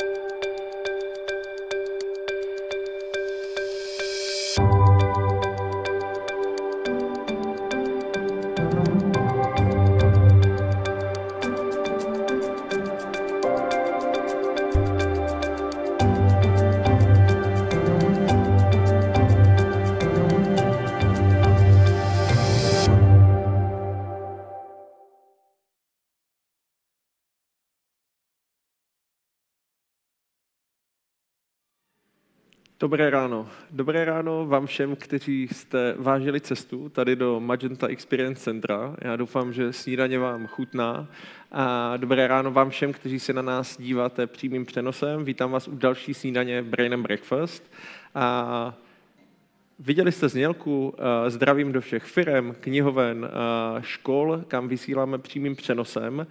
you Dobré ráno. Dobré ráno vám všem, kteří jste vážili cestu tady do Magenta Experience Centra. Já doufám, že snídaně vám chutná. A dobré ráno vám všem, kteří se na nás díváte přímým přenosem. Vítám vás u další snídaně Brain and Breakfast. A Viděli jste znělku, zdravím do všech firem, knihoven, škol, kam vysíláme přímým přenosem.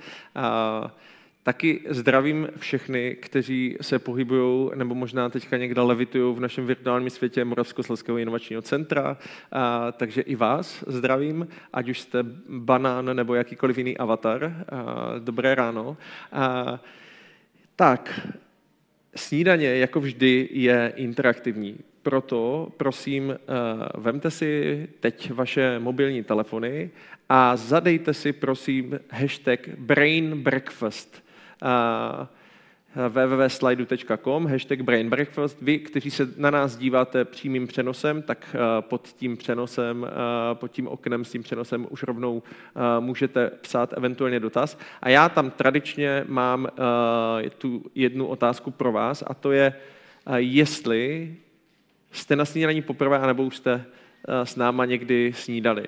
Taky zdravím všechny, kteří se pohybují nebo možná teďka někde levitují v našem virtuálním světě Moravskoslezského inovačního centra. A, takže i vás zdravím, ať už jste banán nebo jakýkoliv jiný avatar. A, dobré ráno. A, tak, snídaně, jako vždy, je interaktivní. Proto prosím, vemte si teď vaše mobilní telefony a zadejte si prosím hashtag Brain Breakfast www.slidu.com, hashtag Brain Breakfast. Vy, kteří se na nás díváte přímým přenosem, tak pod tím přenosem, pod tím oknem s tím přenosem už rovnou můžete psát eventuálně dotaz. A já tam tradičně mám tu jednu otázku pro vás a to je, jestli jste na snídaní poprvé, anebo už jste s náma někdy snídali.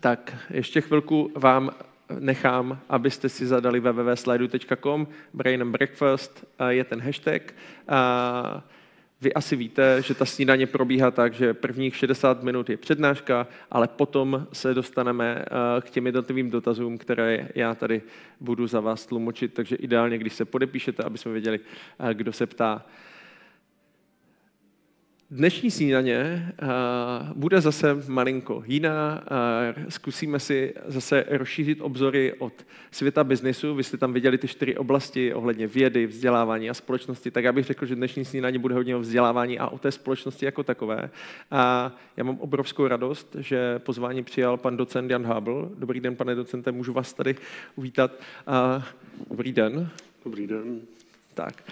Tak ještě chvilku vám nechám, abyste si zadali www.slidu.com, Brain and Breakfast je ten hashtag. Vy asi víte, že ta snídaně probíhá tak, že prvních 60 minut je přednáška, ale potom se dostaneme k těm jednotlivým dotazům, které já tady budu za vás tlumočit, takže ideálně, když se podepíšete, aby jsme věděli, kdo se ptá. Dnešní snídaně uh, bude zase malinko jiná. Uh, zkusíme si zase rozšířit obzory od světa biznesu. Vy jste tam viděli ty čtyři oblasti ohledně vědy, vzdělávání a společnosti. Tak já bych řekl, že dnešní snídaně bude hodně o vzdělávání a o té společnosti jako takové. A já mám obrovskou radost, že pozvání přijal pan docent Jan Hábl. Dobrý den, pane docente, můžu vás tady uvítat. Uh, dobrý den. Dobrý den. Tak.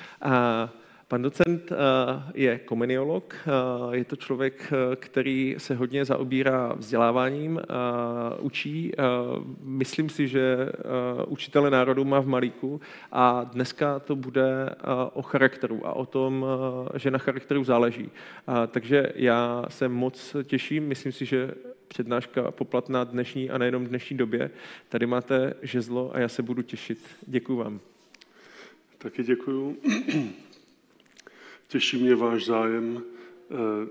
Pan docent eh, je komeniolog, eh, je to člověk, eh, který se hodně zaobírá vzděláváním, učí. Myslím si, že učitele národů má v malíku a dneska to bude o charakteru a o tom, že na charakteru záleží. Takže já se moc těším, myslím si, že přednáška poplatná dnešní a nejenom dnešní době. Tady máte žezlo a já se budu těšit. Děkuji vám. Taky děkuju. Těší mě váš zájem. Eh,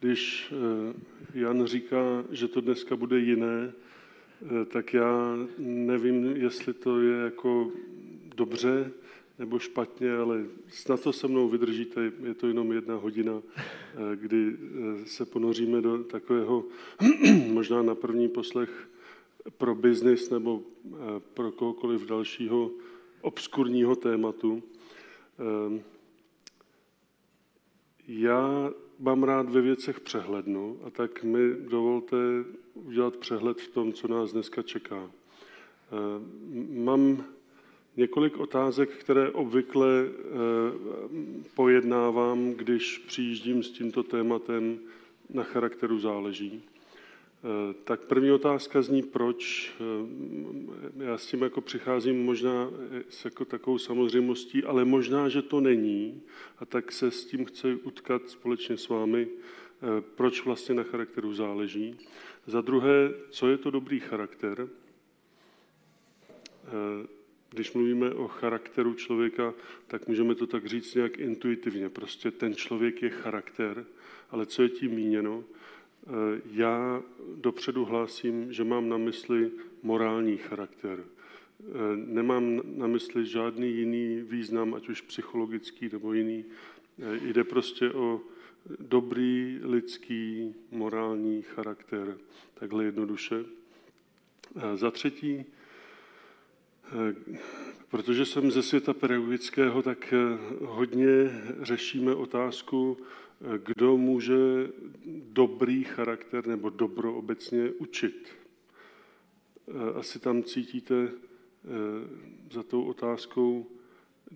když eh, Jan říká, že to dneska bude jiné, eh, tak já nevím, jestli to je jako dobře nebo špatně, ale snad to se mnou vydržíte, je to jenom jedna hodina, kdy se ponoříme do takového, možná na první poslech pro biznis nebo pro kohokoliv dalšího obskurního tématu. Já mám rád ve věcech přehlednu a tak mi dovolte udělat přehled v tom, co nás dneska čeká. Eh, mám několik otázek, které obvykle eh, pojednávám, když přijíždím s tímto tématem na charakteru záleží. Eh, tak první otázka zní, proč. Eh, já s tím jako přicházím možná s jako takovou samozřejmostí, ale možná, že to není. A tak se s tím chci utkat společně s vámi, eh, proč vlastně na charakteru záleží. Za druhé, co je to dobrý charakter. Když mluvíme o charakteru člověka, tak můžeme to tak říct nějak intuitivně. Prostě ten člověk je charakter, ale co je tím míněno? Eh, já dopředu hlásím, že mám na mysli morální charakter. Eh, nemám na mysli žádný jiný význam, ať už psychologický nebo jiný. Eh, jde prostě o dobrý lidský morální charakter, takhle jednoduše. Za třetí, Protože jsem ze světa pedagogického, tak hodně řešíme otázku, kdo může dobrý charakter nebo dobro obecně učit. Asi tam cítíte za tou otázkou,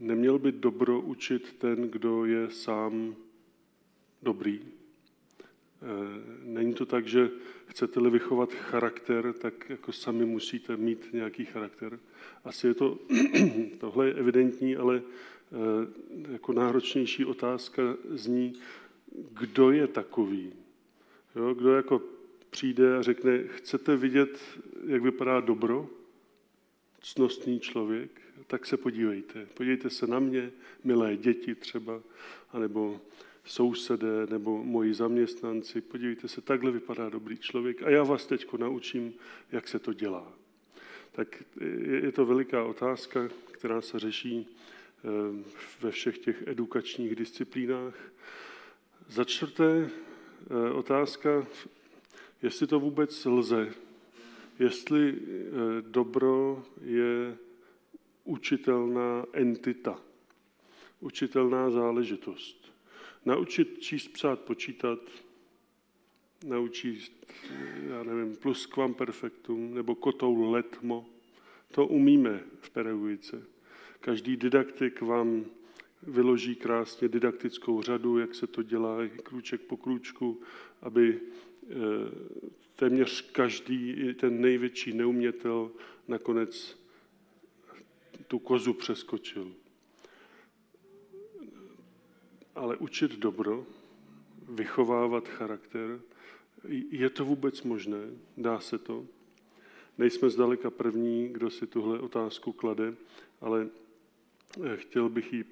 neměl by dobro učit ten, kdo je sám dobrý. Není to tak, že chcete-li vychovat charakter, tak jako sami musíte mít nějaký charakter. Asi je to, tohle je evidentní, ale jako náročnější otázka zní, kdo je takový. Jo, kdo jako přijde a řekne, chcete vidět, jak vypadá dobro, cnostný člověk, tak se podívejte. Podívejte se na mě, milé děti třeba, anebo sousedé, nebo moji zaměstnanci. Podívejte se, takhle vypadá dobrý člověk. A já vás teď naučím, jak se to dělá. Tak je to veliká otázka, která se řeší eh, ve všech těch edukačních disciplínách. Za čtvrté eh, otázka, jestli to vůbec lze, jestli eh, dobro je učitelná entita, učitelná záležitost. Naučit číst, psát, počítat, naučit, já nevím, plus perfectum nebo kotou letmo, to umíme v pedagogice. Každý didaktik vám vyloží krásně didaktickou řadu, jak se to dělá, krůček po krůčku, aby eh, téměř každý, ten největší neumětel, nakonec tu kozu přeskočil. Ale učit dobro, vychovávat charakter, je to vůbec možné? Dá se to? Nejsme zdaleka první, kdo si tuhle otázku klade, ale chtěl bych ji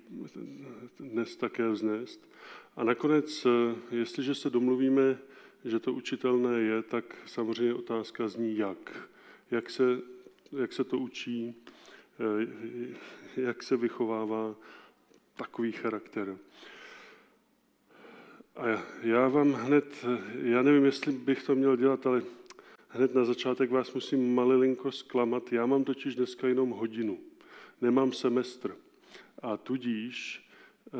dnes také vznést. A nakonec, jestliže se domluvíme, že to učitelné je, tak samozřejmě otázka zní jak. Jak se, jak se to učí, jak se vychovává takový charakter. A já vám hned, já nevím, jestli bych to měl dělat, ale hned na začátek vás musím malilinko zklamat. Já mám totiž dneska jenom hodinu, nemám semestr. A tudíž eh,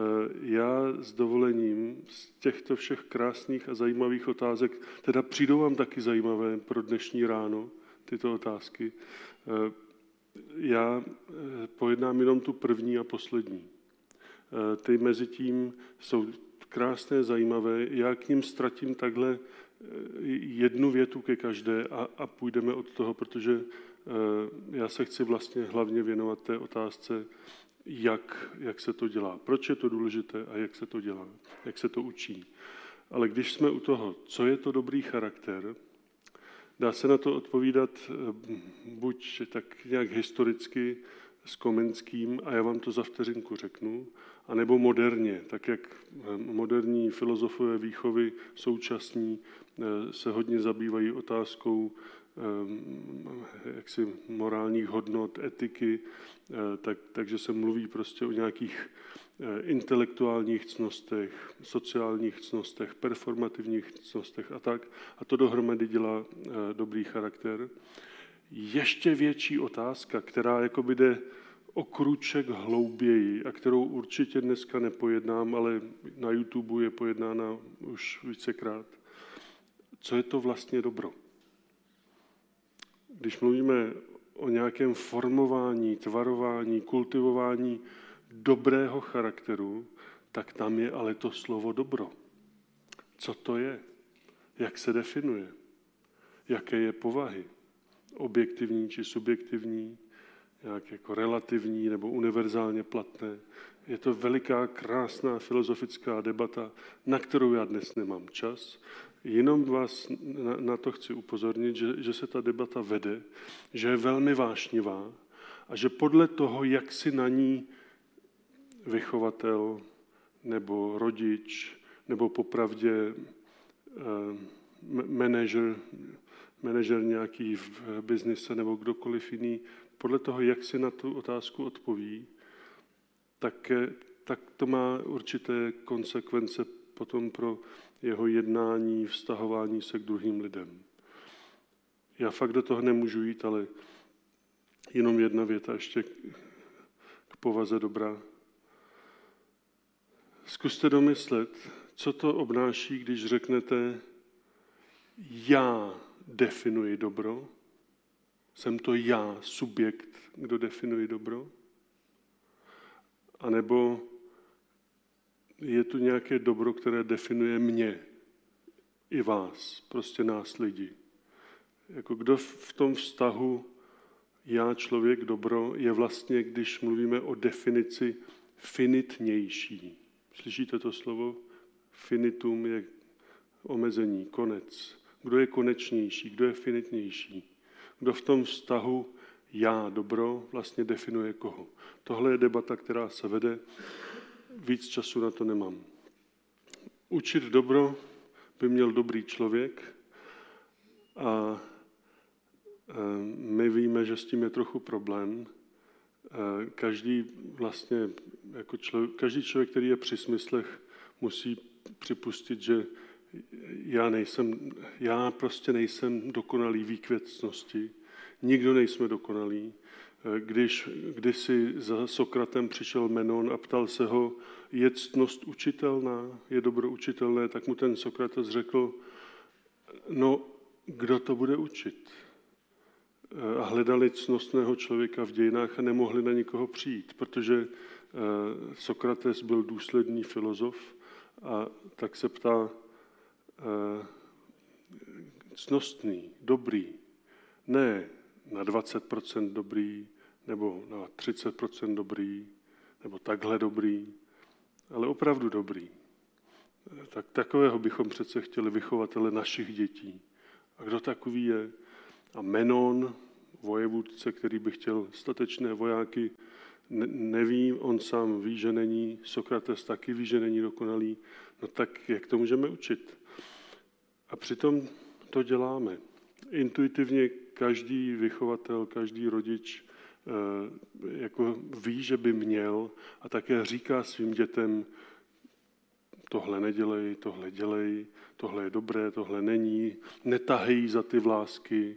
já s dovolením z těchto všech krásných a zajímavých otázek, teda přijdou vám taky zajímavé pro dnešní ráno tyto otázky, eh, já eh, pojednám jenom tu první a poslední. Ty mezi tím jsou krásné, zajímavé. Já k ním ztratím takhle jednu větu ke každé a, a půjdeme od toho, protože já se chci vlastně hlavně věnovat té otázce, jak, jak se to dělá, proč je to důležité a jak se to dělá, jak se to učí. Ale když jsme u toho, co je to dobrý charakter, dá se na to odpovídat eh, buď tak nějak historicky s Komenským, a já vám to za vteřinku řeknu, anebo moderně, tak jak eh, moderní filozofové výchovy současní eh, se hodně zabývají otázkou jaksi morálních hodnot, etiky, eh, tak, takže se mluví prostě o nějakých eh, intelektuálních cnostech, sociálních cnostech, performativních cnostech a tak. A to dohromady dělá eh, dobrý charakter. Ještě větší otázka, která jakoby jde o kruček hlouběji a kterou určitě dneska nepojednám, ale na YouTube je pojednána už vícekrát. Co je to vlastně dobro? Když mluvíme o nějakém formování, tvarování, kultivování dobrého charakteru, tak tam je ale to slovo dobro. Co to je? Jak se definuje? Jaké je povahy? Objektivní či subjektivní? Nějak jako relativní nebo univerzálně platné? Je to veliká, krásná filozofická debata, na kterou já dnes nemám čas. Jenom vás na, to chci upozornit, že, že se ta debata vede, že je velmi vášnivá a že podle toho, jak si na ní vychovatel nebo rodič nebo popravdě eh, manažer, manažer nějaký v biznise nebo kdokoliv jiný, podle toho, jak si na tu otázku odpoví, tak, tak to má určité konsekvence potom pro jeho jednání, vztahování se k druhým lidem. Já fakt do toho nemůžu jít, ale Jenom jedna věta ještě k povaze dobra. Zkuste domyslet, co to obnáší, když řeknete, já definuji dobro, jsem to já, subjekt, kdo definuje dobro? A nebo je tu nějaké dobro, které definuje mě i vás, prostě nás lidi. Jako kdo v tom vztahu já, člověk, dobro, je vlastně, když mluvíme o definici finitnější. Slyšíte to slovo? Finitum je omezení, konec. Kdo je konečnější, kdo je finitnější? Kdo v tom vztahu já, dobro, vlastně definuje koho? Tohle je debata, která se vede. Víc času na to nemám. Učit dobro by měl dobrý člověk a my víme, že s tím je trochu problém. Každý vlastně, jako člověk, každý člověk, který je při smyslech, musí připustit, že já, nejsem, já prostě nejsem dokonalý výkvětnosti. Nikdo nejsme dokonalý. Když kdysi za Sokratem přišel Menon a ptal se ho, je ctnost učitelná, je dobro učitelné, tak mu ten Sokrates řekl, no, kdo to bude učit? A hledali cnostného člověka v dějinách a nemohli na nikoho přijít, protože eh, Sokrates byl důsledný filozof a tak se ptá, eh, cnostný, dobrý, ne na 20% dobrý, nebo na 30% dobrý, nebo takhle dobrý, ale opravdu dobrý. Tak takového bychom přece chtěli vychovatele našich dětí. A kdo takový je? A Menon, vojevůdce, který by chtěl statečné vojáky, neví, on sám ví, že není, Sokrates taky ví, že není dokonalý, no tak jak to můžeme učit? A přitom to děláme. Intuitivně každý vychovatel, každý rodič jako ví, že by měl a také říká svým dětem, tohle nedělej, tohle dělej, tohle je dobré, tohle není, netahej za ty vlásky,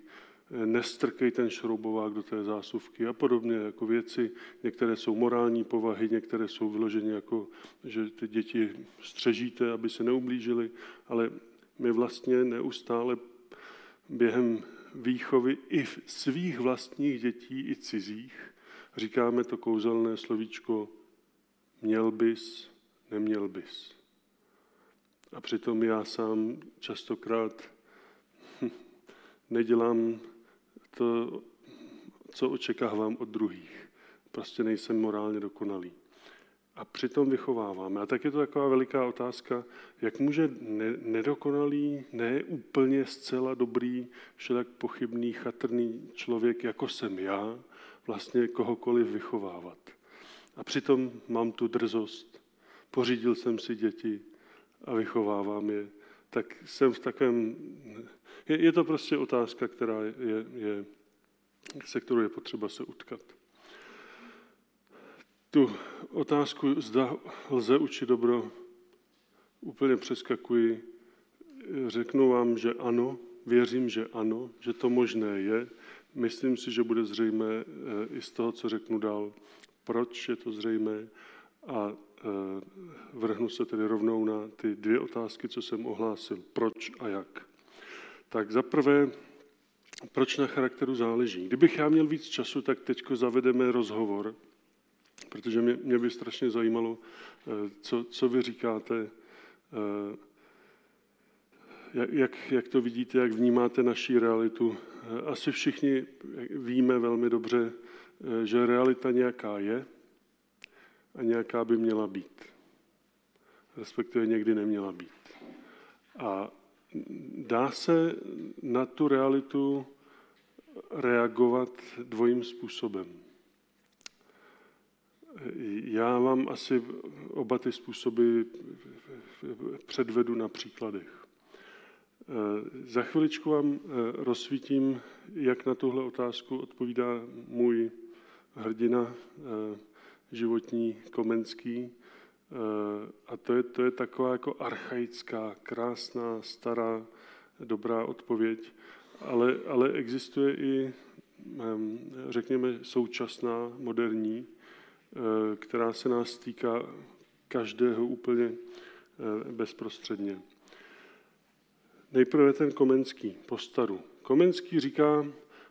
eh, nestrkej ten šroubovák do té zásuvky a podobně jako věci. Některé jsou morální povahy, některé jsou vyloženě jako, že ty děti střežíte, aby se neublížili, ale my vlastně neustále během výchovy i svých vlastních dětí, i cizích. Říkáme to kouzelné slovíčko měl bys, neměl bys. A přitom já sám častokrát nedělám to, co očekávám od druhých. Prostě nejsem morálně dokonalý a přitom vychováváme. A tak je to taková veliká otázka, jak může nedokonalý, ne úplně zcela dobrý, všelak pochybný, chatrný člověk, jako jsem já, vlastně kohokoliv vychovávat. A přitom mám tu drzost, pořídil jsem si děti a vychovávám je. Tak jsem v takovém... Je, je to prostě otázka, která je, je, se kterou je potřeba se utkat tu otázku, zda lze učit dobro, úplně přeskakuji. Řeknu vám, že ano, věřím, že ano, že to možné je. Myslím si, že bude zřejmé eh, i z toho, co řeknu dál, proč je to zřejmé a eh, vrhnu se tedy rovnou na ty dvě otázky, co jsem ohlásil. Proč a jak. Tak za prvé, proč na charakteru záleží. Kdybych já měl víc času, tak teď zavedeme rozhovor protože mě, mě by strašně zajímalo, eh, co, co vy říkáte, eh, jak, jak to vidíte, jak vnímáte naší realitu. Eh, asi všichni víme velmi dobře, že realita nějaká je a nějaká by měla být. Respektive někdy neměla být. A dá se na tu realitu reagovat dvojím způsobem. Já vám asi oba ty způsoby předvedu na příkladech. Za chviličku vám rozsvítím, jak na tuhle otázku odpovídá můj hrdina životní Komenský. A to je, to je taková jako archaická, krásná, stará, dobrá odpověď. Ale, ale existuje i řekněme, současná, moderní, eh, která se nás týká každého úplně eh, bezprostředně. Nejprve ten Komenský, postaru. Komenský říká,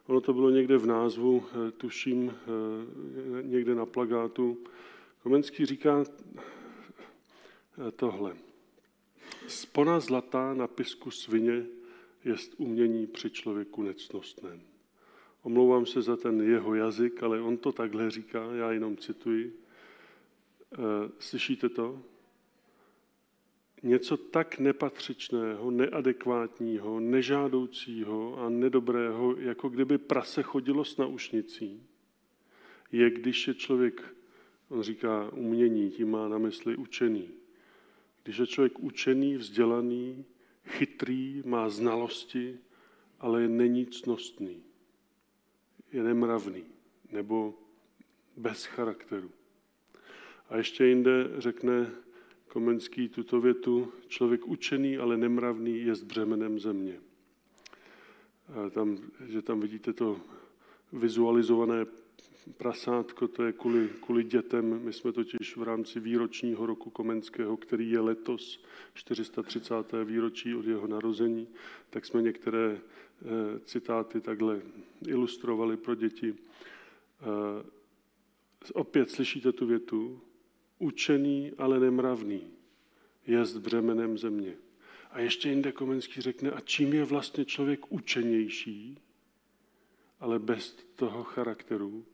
ono to bylo někde v názvu, eh, tuším, někde na plagátu, Komenský říká tohle. Spona zlatá na pisku svině jest umění při člověku necnostném. Omlouvám se za ten jeho jazyk, ale on to takhle říká, já jenom cituji. Eh, slyšíte to? Něco tak nepatřičného, neadekvátního, nežádoucího a nedobrého, jako kdyby prase chodilo s naušnicí, je, když je člověk, on říká umění, tím má na mysli učený. Když je člověk učený, vzdělaný, chytrý, má znalosti, ale není cnostný, je nemravný nebo bez charakteru. A ještě jinde řekne Komenský tuto větu, člověk učený, ale nemravný je s břemenem země. A tam, že tam vidíte to vizualizované prasátko, to je kvůli, kvůli dětem. My jsme totiž v rámci výročního roku Komenského, který je letos 430. výročí od jeho narození, tak jsme některé e, citáty takhle ilustrovali pro děti. E, opět slyšíte tu větu, učený, ale nemravný, jest břemenem země. A ještě jinde Komenský řekne, a čím je vlastně člověk učenější, ale bez toho charakteru,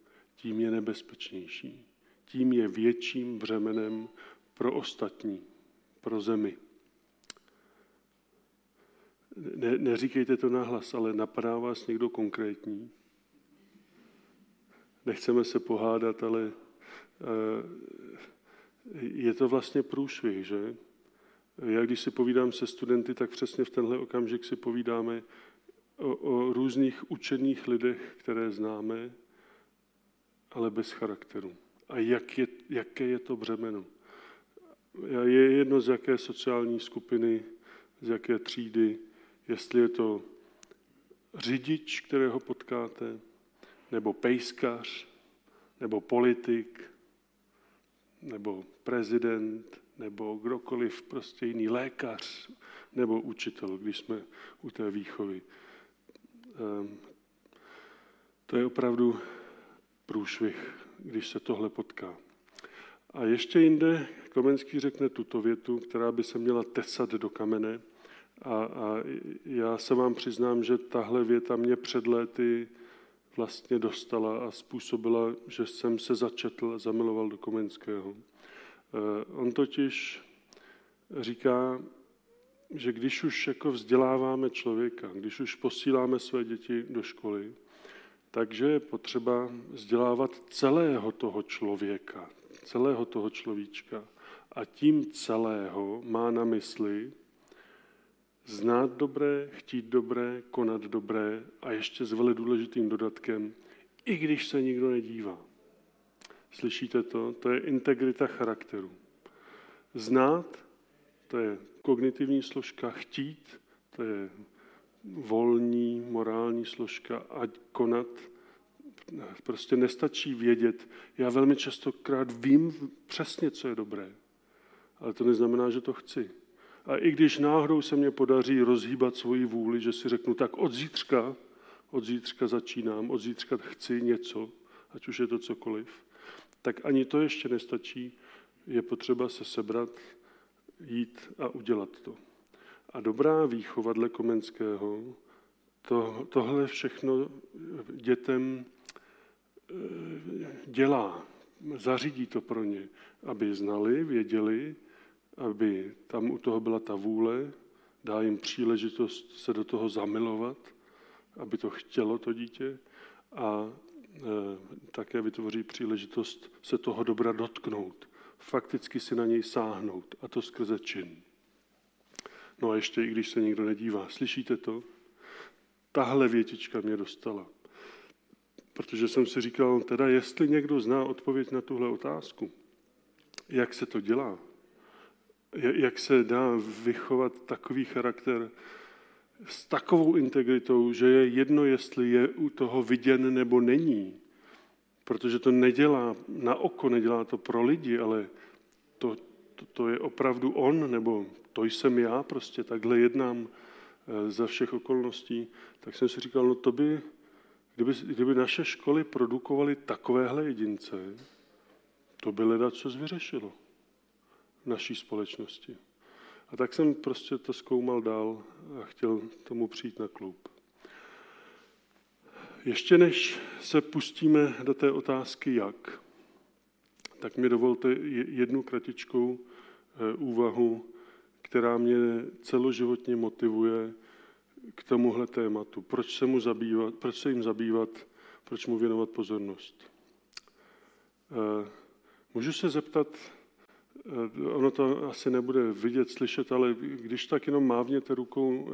tím je nebezpečnější. Tím je větším břemenem pro ostatní, pro zemi. Ne, neříkejte to nahlas, ale napadá vás někdo konkrétní? Nechceme se pohádat, ale eh, je to vlastně průšvih, že? Já když si povídám se studenty, tak přesně v tenhle okamžik si povídáme o, o různých učených lidech, které známe, ale bez charakteru. A jak je, jaké je to břemeno? Je jedno z jaké sociální skupiny, z jaké třídy, jestli je to řidič, kterého potkáte, nebo pejskař, nebo politik, nebo prezident, nebo kdokoliv, prostě jiný lékař, nebo učitel, když jsme u té výchovy. Ehm, to je opravdu průšvih, když se tohle potká. A ještě jinde Komenský řekne tuto větu, která by se měla tesat do kamene. A, a já se vám přiznám, že tahle věta mě před léty vlastně dostala a způsobila, že jsem se začetl a zamiloval do Komenského. Eh, on totiž říká, že když už jako vzděláváme člověka, když už posíláme své děti do školy, takže je potřeba vzdělávat celého toho člověka, celého toho človíčka. A tím celého má na mysli znát dobré, chtít dobré, konat dobré a ještě s velmi důležitým dodatkem, i když se nikdo nedívá. Slyšíte to? To je integrita charakteru. Znát, to je kognitivní složka, chtít, to je volní, morální složka a konat. Prostě nestačí vědět. Já velmi častokrát vím přesně, co je dobré, ale to neznamená, že to chci. A i když náhodou se mě podaří rozhýbat svoji vůli, že si řeknu, tak od zítřka, od zítřka začínám, od zítřka chci něco, ať už je to cokoliv, tak ani to ještě nestačí. Je potřeba se sebrat, jít a udělat to. A dobrá výchova dle Komenského to, tohle všechno dětem eh, dělá, zařídí to pro ně, aby znali, věděli, aby tam u toho byla ta vůle, dá jim příležitost se do toho zamilovat, aby to chtělo to dítě a e, také vytvoří příležitost se toho dobra dotknout, fakticky si na něj sáhnout a to skrze čin. No a ještě i když se nikdo nedívá. Slyšíte to? Tahle větička mě dostala. Protože jsem si říkal, teda jestli někdo zná odpověď na tuhle otázku, jak se to dělá, jak se dá vychovat takový charakter, s takovou integritou, že je jedno, jestli je u toho viděn nebo není. Protože to nedělá na oko, nedělá to pro lidi, ale to, to, to je opravdu on, nebo to jsem já, prostě takhle jednám eh, za všech okolností. Tak jsem si říkal, no to by, kdyby, kdyby naše školy produkovaly takovéhle jedince, to by leda co vyřešilo v naší společnosti. A tak jsem prostě to zkoumal dál a chtěl tomu přijít na klub. Ještě než se pustíme do té otázky jak, tak mi dovolte jednu kratičkou eh, úvahu, která mě celoživotně motivuje k tomuhle tématu. Proč se, mu zabývat, proč se jim zabývat, proč mu věnovat pozornost. Eh, můžu se zeptat, eh, ono to asi nebude vidět, slyšet, ale když tak jenom mávněte rukou,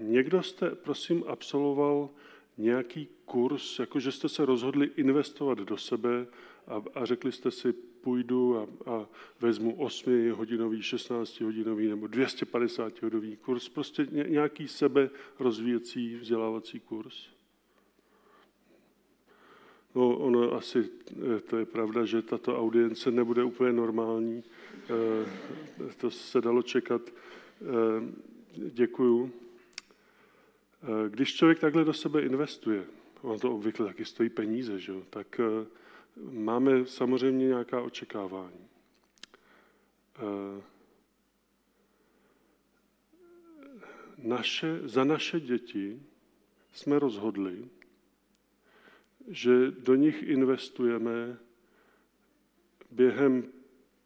někdo jste, prosím, absolvoval nějaký kurz, jako že jste se rozhodli investovat do sebe a, a řekli jste si, půjdu a, a vezmu 8-hodinový, 16-hodinový nebo 250-hodinový kurz, prostě nějaký sebe rozvíjecí vzdělávací kurz. No, ono asi, eh, to je pravda, že tato audience nebude úplně normální. Eh, to se dalo čekat. Eh, děkuju. Eh, když člověk takhle do sebe investuje, on to obvykle taky stojí peníze, že? tak eh, máme samozřejmě nějaká očekávání. Eh, naše, za naše děti jsme rozhodli, že do nich investujeme během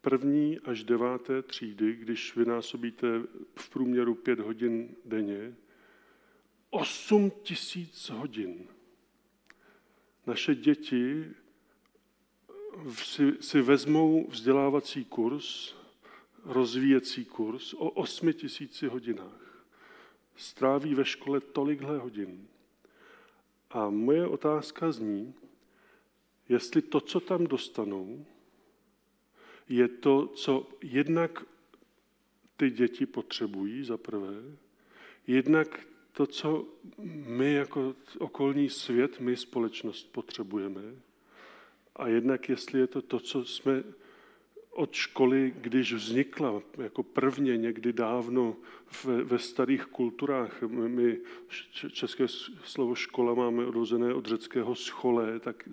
první až deváté třídy, když vynásobíte v průměru pět hodin denně, 8 tisíc hodin. Naše děti si, si vezmou vzdělávací kurz, rozvíjecí kurz o 8 tisíci hodinách. Stráví ve škole tolikhle hodin. A moje otázka zní, jestli to, co tam dostanou, je to, co jednak ty děti potřebují, za prvé, jednak to, co my jako okolní svět, my společnost potřebujeme, a jednak jestli je to to, co jsme od školy, když vznikla jako prvně někdy dávno ve, ve starých kulturách, my české slovo škola máme odvozené od řeckého scholé, tak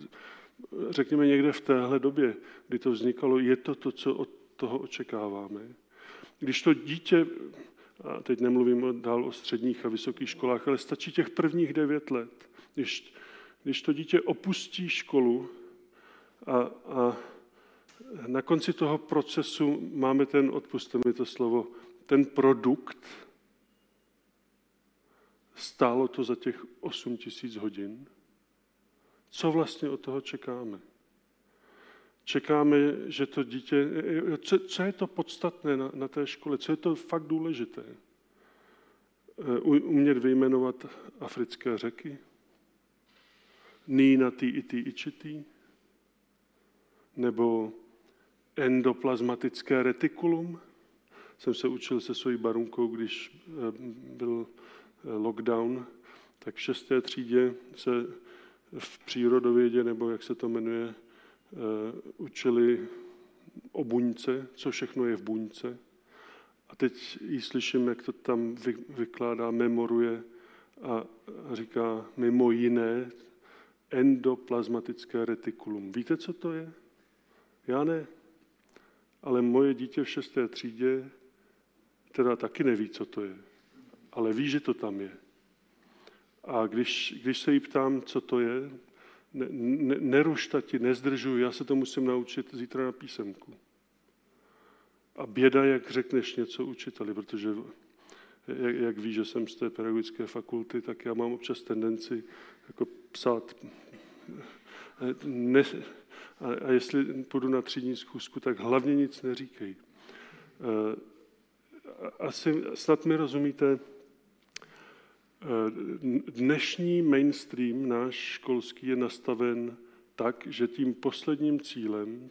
řekněme někde v téhle době, kdy to vznikalo, je to to, co od toho očekáváme. Když to dítě, a teď nemluvím dál o středních a vysokých školách, ale stačí těch prvních devět let, když, když to dítě opustí školu a, a na konci toho procesu máme ten, odpuste mi to slovo, ten produkt, stálo to za těch 8 tisíc hodin, co vlastně od toho čekáme? Čekáme, že to dítě, co, co je to podstatné na, na té škole, co je to fakt důležité? Eh, umět vyjmenovat africké řeky? Ní ty, i ty? Nebo endoplazmatické retikulum? Jsem se učil se svojí barunkou, když eh, byl eh, lockdown, tak v šesté třídě se v přírodovědě, nebo jak se to jmenuje, eh, učili o buňce, co všechno je v buňce. A teď jí slyším, jak to tam vykládá, memoruje a říká mimo jiné endoplazmatické retikulum. Víte, co to je? Já ne. Ale moje dítě v šesté třídě teda taky neví, co to je. Ale ví, že to tam je. A když, když se jí ptám, co to je, ne, ne, neruš tati, nezdržuj, já se to musím naučit zítra na písemku. A běda, jak řekneš něco učiteli, protože jak, jak ví, že jsem z té pedagogické fakulty, tak já mám občas tendenci jako psát. Ne, a, a jestli půjdu na třídní zkusku, tak hlavně nic neříkej. Eh, asi snad mi rozumíte, Dnešní mainstream náš školský je nastaven tak, že tím posledním cílem,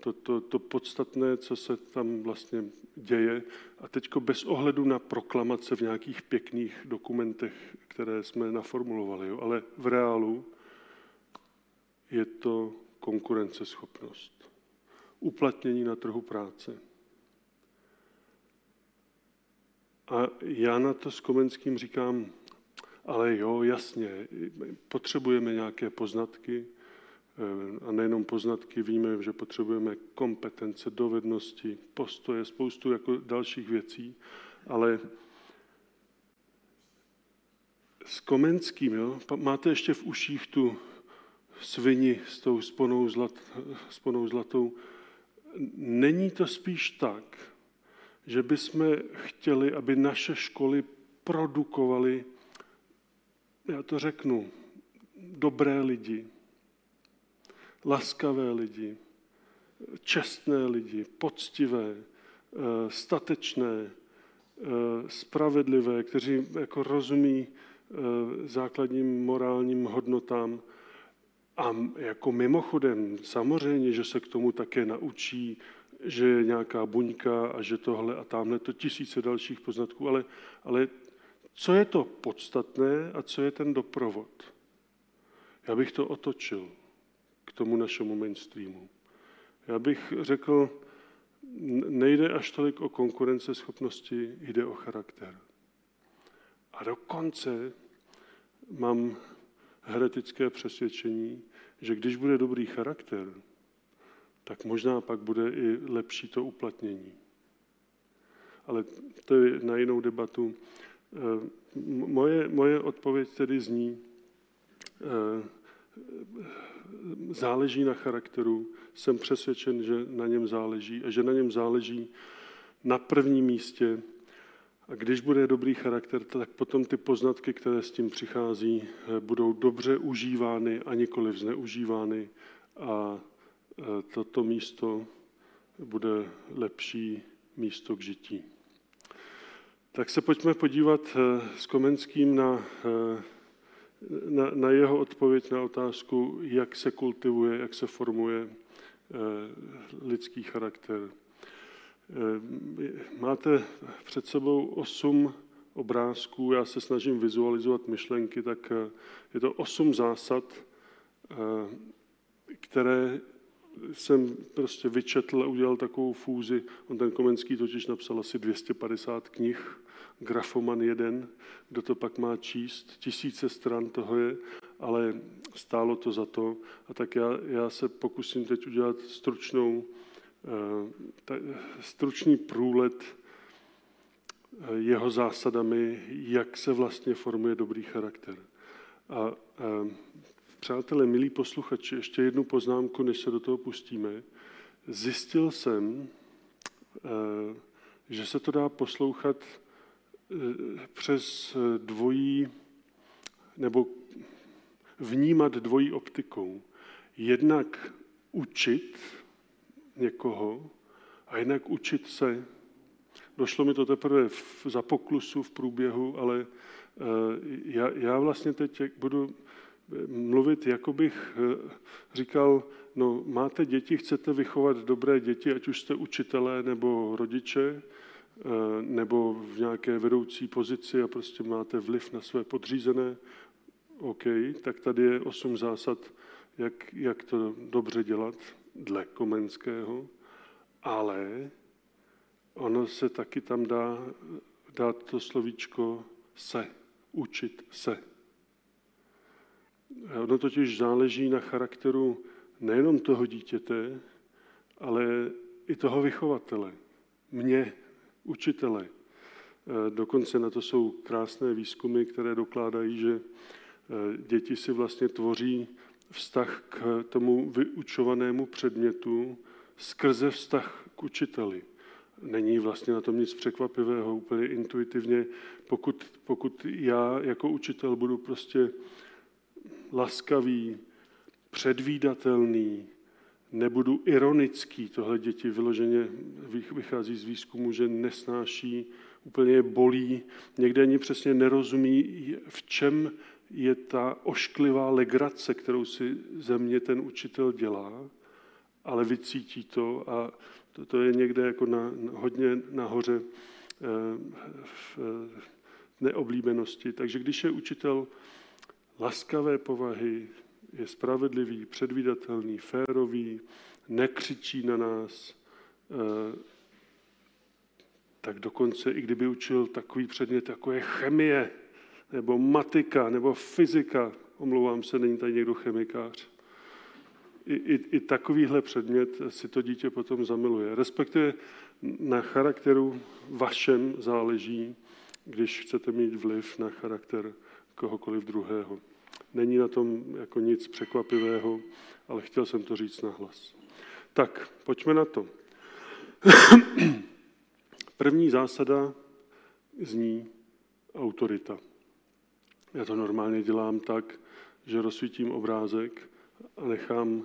to, to, to podstatné, co se tam vlastně děje. A teď bez ohledu na proklamace v nějakých pěkných dokumentech, které jsme naformulovali, jo, ale v reálu je to konkurenceschopnost. Uplatnění na trhu práce. A já na to s Komenským říkám, ale jo, jasně, potřebujeme nějaké poznatky, eh, a nejenom poznatky, víme, že potřebujeme kompetence, dovednosti, postoje, spoustu jako dalších věcí, ale s Komenským, jo, máte ještě v uších tu svini s tou sponou, zlat, sponou zlatou. Není to spíš tak, že bychom chtěli, aby naše školy produkovaly, já to řeknu, dobré lidi, laskavé lidi, čestné lidi, poctivé, eh, statečné, eh, spravedlivé, kteří jako rozumí eh, základním morálním hodnotám. A jako mimochodem, samozřejmě, že se k tomu také naučí že je nějaká buňka a že tohle a tamhle to tisíce dalších poznatků, ale, ale co je to podstatné a co je ten doprovod? Já bych to otočil k tomu našemu mainstreamu. Já bych řekl, nejde až tolik o konkurenceschopnosti, jde o charakter. A dokonce mám heretické přesvědčení, že když bude dobrý charakter, tak možná pak bude i lepší to uplatnění. Ale to je na jinou debatu. Eh, moje, moje odpověď tedy zní, eh, záleží na charakteru, jsem přesvědčen, že na něm záleží a že na něm záleží na prvním místě. A když bude dobrý charakter, tak potom ty poznatky, které s tím přichází, eh, budou dobře užívány a nikoli zneužívány a Eh, toto místo bude lepší místo k žití. Tak se pojďme podívat eh, s Komenským na, na, na jeho odpověď na otázku, jak se kultivuje, jak se formuje lidský charakter. Máte před sebou osm obrázků, já se snažím vizualizovat myšlenky, tak je to osm zásad, které jsem prostě vyčetl a udělal takovou fúzi. On ten Komenský totiž napsal asi 250 knih, Grafoman jeden, kdo to pak má číst, tisíce stran toho je, ale stálo to za to. A tak já, já se pokusím teď udělat stručnou, eh, stručný průlet eh, jeho zásadami, jak se vlastně formuje dobrý charakter. A, eh, Přátelé, milí posluchači, ještě jednu poznámku, než se do toho pustíme. Zjistil jsem, eh, že se to dá poslouchat eh, přes dvojí, nebo vnímat dvojí optikou. Jednak učit někoho a jednak učit se. Došlo mi to teprve v, za poklusu v průběhu, ale eh, já, já vlastně teď budu mluvit, jako bych eh, říkal, no máte děti, chcete vychovat dobré děti, ať už jste učitelé nebo rodiče, eh, nebo v nějaké vedoucí pozici a prostě máte vliv na své podřízené, OK, tak tady je osm zásad, jak, jak to dobře dělat dle Komenského, ale ono se taky tam dá dát to slovíčko se, učit se. Ono totiž záleží na charakteru nejenom toho dítěte, ale i toho vychovatele, mě, učitele. E, dokonce na to jsou krásné výzkumy, které dokládají, že e, děti si vlastně tvoří vztah k tomu vyučovanému předmětu skrze vztah k učiteli. Není vlastně na tom nic překvapivého, úplně intuitivně. Pokud, pokud já jako učitel budu prostě laskavý, předvídatelný, nebudu ironický. Tohle děti vyloženě vychází z výzkumu, že nesnáší, úplně je bolí, někde ani přesně nerozumí, v čem je ta ošklivá legrace, kterou si ze mě ten učitel dělá. ale vycítí to a to, to je někde jako na, hodně nahoře eh, v neoblíbenosti. Takže když je učitel laskavé povahy, je spravedlivý, předvídatelný, férový, nekřičí na nás, eh, tak dokonce i kdyby učil takový předmět, jako je chemie, nebo matika, nebo fyzika, omlouvám se, není tady někdo chemikář, i, i, i takovýhle předmět si to dítě potom zamiluje. Respektive na charakteru vašem záleží, když chcete mít vliv na charakter kohokoliv druhého. Není na tom jako nic překvapivého, ale chtěl jsem to říct nahlas. Tak, pojďme na to. První zásada zní autorita. Já to normálně dělám tak, že rozsvítím obrázek a nechám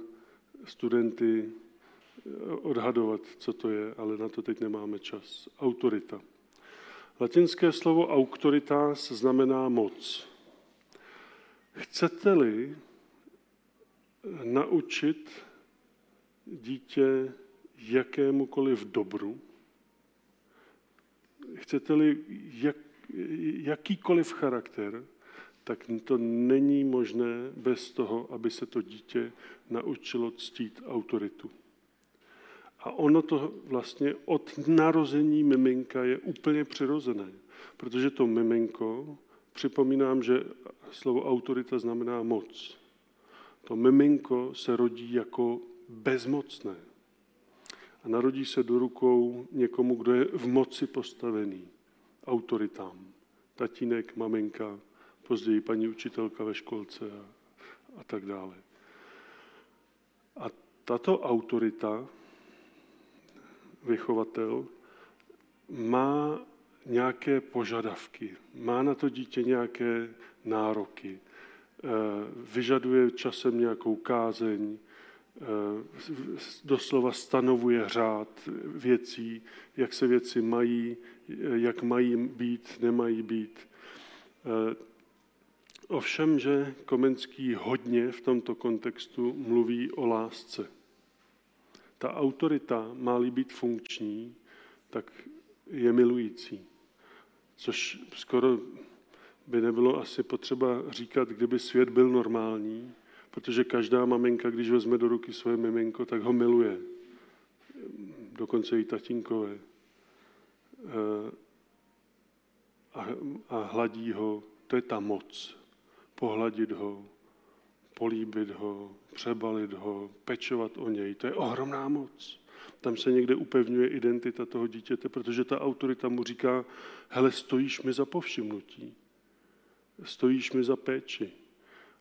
studenty odhadovat, co to je, ale na to teď nemáme čas. Autorita. Latinské slovo autoritas znamená moc. Chcete-li naučit dítě jakémukoliv dobru, chcete-li jak, jakýkoliv charakter, tak to není možné bez toho, aby se to dítě naučilo ctít autoritu. A ono to vlastně od narození miminka je úplně přirozené, protože to miminko, připomínám, že slovo autorita znamená moc. To miminko se rodí jako bezmocné. A narodí se do rukou někomu, kdo je v moci postavený, autoritám. Tatínek, maminka, později paní učitelka ve školce a, a tak dále. A tato autorita, vychovatel, má nějaké požadavky, má na to dítě nějaké nároky, eh, vyžaduje časem nějakou kázeň, eh, doslova stanovuje řád věcí, jak se věci mají, jak mají být, nemají být. Ovšem, že Komenský hodně v tomto kontextu mluví o lásce. Ta autorita má-li být funkční, tak je milující. Což skoro by nebylo asi potřeba říkat, kdyby svět byl normální, protože každá maminka, když vezme do ruky svoje miminko, tak ho miluje. Dokonce i tatínkové. Eh, a, a hladí ho, to je ta moc. Pohladit ho, políbit ho, přebalit ho, pečovat o něj. To je ohromná moc. Tam se někde upevňuje identita toho dítěte, protože ta autorita mu říká, hele, stojíš mi za povšimnutí, stojíš mi za péči.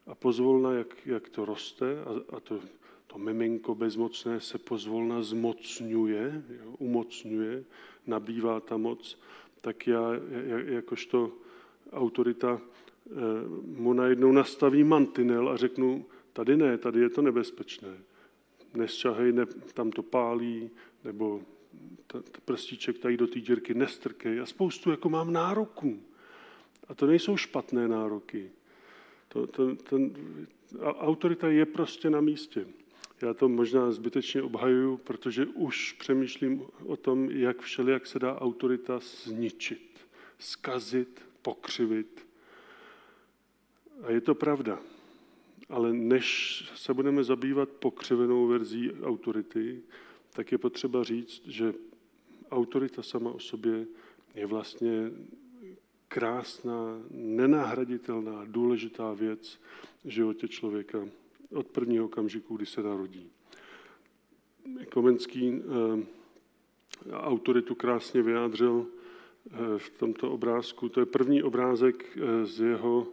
A pozvolna, jak, jak to roste, a, a to, to miminko bezmocné se pozvolna zmocňuje, jo, umocňuje, nabývá ta moc, tak já jakožto autorita mu najednou nastaví mantinel a řeknu, tady ne, tady je to nebezpečné nesčahej, ne, tam to pálí, nebo t- prstíček tady do té dírky nestrkej a spoustu jako mám nároků. A to nejsou špatné nároky. To, to, ten, autorita je prostě na místě. Já to možná zbytečně obhajuju, protože už přemýšlím o tom, jak všelijak se dá autorita zničit, skazit, pokřivit. A je to pravda. Ale než se budeme zabývat pokřivenou verzí autority, tak je potřeba říct, že autorita sama o sobě je vlastně krásná, nenahraditelná, důležitá věc v životě člověka od prvního okamžiku, kdy se narodí. Komenský eh, autoritu krásně vyjádřil eh, v tomto obrázku. To je první obrázek eh, z jeho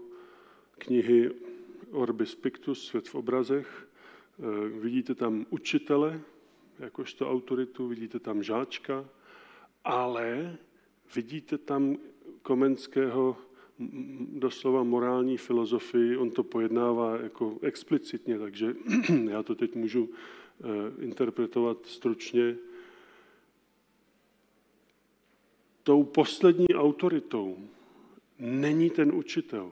knihy Orbis Pictus, svět v obrazech. Eh, vidíte tam učitele, jakožto autoritu, vidíte tam žáčka, ale vidíte tam Komenského doslova morální filozofii, on to pojednává jako explicitně, takže já to teď můžu eh, interpretovat stručně. Tou poslední autoritou není ten učitel.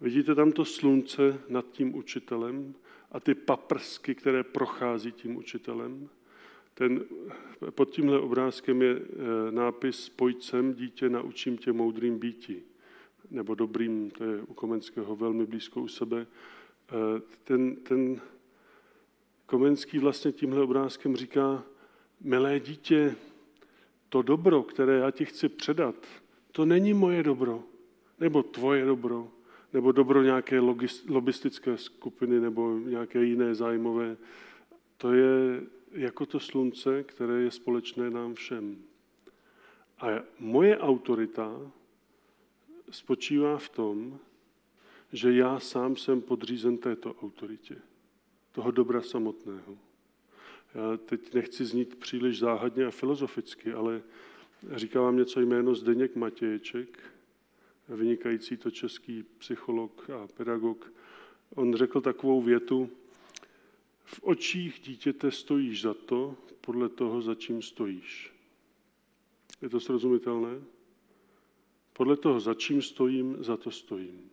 Vidíte tam to slunce nad tím učitelem a ty paprsky, které prochází tím učitelem. Ten, pod tímhle obrázkem je eh, nápis Pojď sem, dítě, naučím tě moudrým býti. Nebo dobrým, to je u Komenského velmi blízko u sebe. Eh, ten, ten Komenský vlastně tímhle obrázkem říká, milé dítě, to dobro, které já ti chci předat, to není moje dobro, nebo tvoje dobro, nebo dobro nějaké lobistické skupiny nebo nějaké jiné zájmové. To je jako to slunce, které je společné nám všem. A moje autorita spočívá v tom, že já sám jsem podřízen této autoritě, toho dobra samotného. Já teď nechci znít příliš záhadně a filozoficky, ale říká vám něco jméno Zdeněk Matěječek, vynikající to český psycholog a pedagog. On řekl takovou větu, v očích dítěte stojíš za to, podle toho, za čím stojíš. Je to srozumitelné? Podle toho, za čím stojím, za to stojím.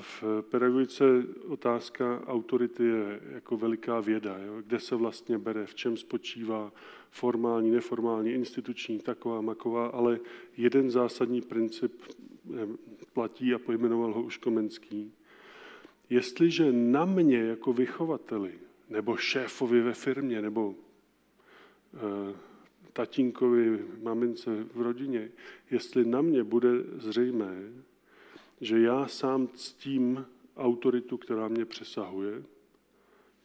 V pedagogice otázka autority je jako veliká věda, jo? kde se vlastně bere, v čem spočívá formální, neformální, instituční, taková, maková, ale jeden zásadní princip eh, platí a pojmenoval ho už Komenský. Jestliže na mě jako vychovateli, nebo šéfovi ve firmě, nebo e, tatínkovi, mamince v rodině, jestli na mě bude zřejmé, že já sám ctím autoritu, která mě přesahuje,